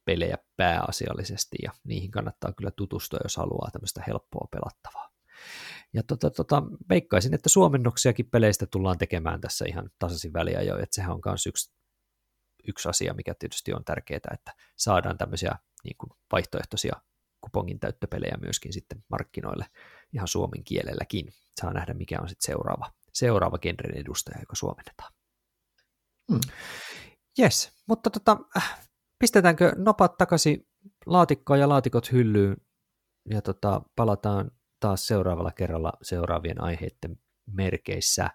pelejä pääasiallisesti, ja niihin kannattaa kyllä tutustua, jos haluaa tämmöistä helppoa pelattavaa. Ja tota, tota, veikkaisin, että suomennoksiakin peleistä tullaan tekemään tässä ihan tasaisin väliä jo, että sehän on myös yksi, yksi asia, mikä tietysti on tärkeää, että saadaan tämmöisiä niin kuin vaihtoehtoisia kupongin täyttöpelejä myöskin sitten markkinoille ihan suomen kielelläkin. Saa nähdä, mikä on sitten seuraava, seuraava genren edustaja, joka suomennetaan. Hmm. Yes, mutta tota, äh, pistetäänkö nopat takaisin laatikkoon ja laatikot hyllyyn ja tota, palataan taas seuraavalla kerralla seuraavien aiheiden merkeissä.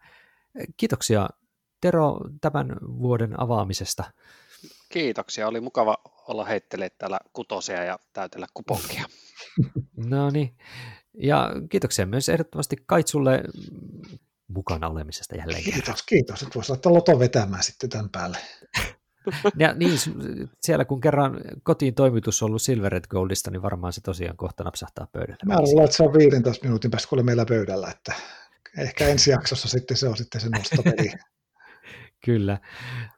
Kiitoksia Tero tämän vuoden avaamisesta. Kiitoksia, oli mukava olla heittelee täällä kutosia ja täytellä kuponkia. no niin, ja kiitoksia myös ehdottomasti Kaitsulle mukana olemisesta jälleen Kiitos, kiitos. Että voisi laittaa loto vetämään sitten tämän päälle. Ja niin, siellä kun kerran kotiin toimitus on ollut Silvered Goldista, niin varmaan se tosiaan kohta napsahtaa pöydälle. Mä luulen, että se on 15 minuutin päästä, kun meillä pöydällä, että ehkä ensi jaksossa sitten se on sitten se nostopeli. Kyllä.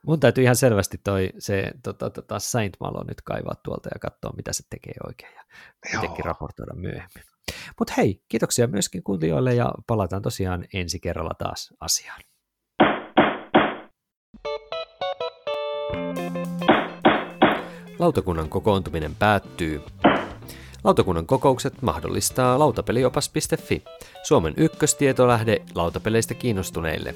Mun täytyy ihan selvästi toi se tota, tota Saint Malo nyt kaivaa tuolta ja katsoa, mitä se tekee oikein ja jotenkin raportoida myöhemmin. Mutta hei, kiitoksia myöskin kuuntelijoille ja palataan tosiaan ensi kerralla taas asiaan. Lautakunnan kokoontuminen päättyy. Lautakunnan kokoukset mahdollistaa lautapeliopas.fi, Suomen ykköstietolähde lautapeleistä kiinnostuneille.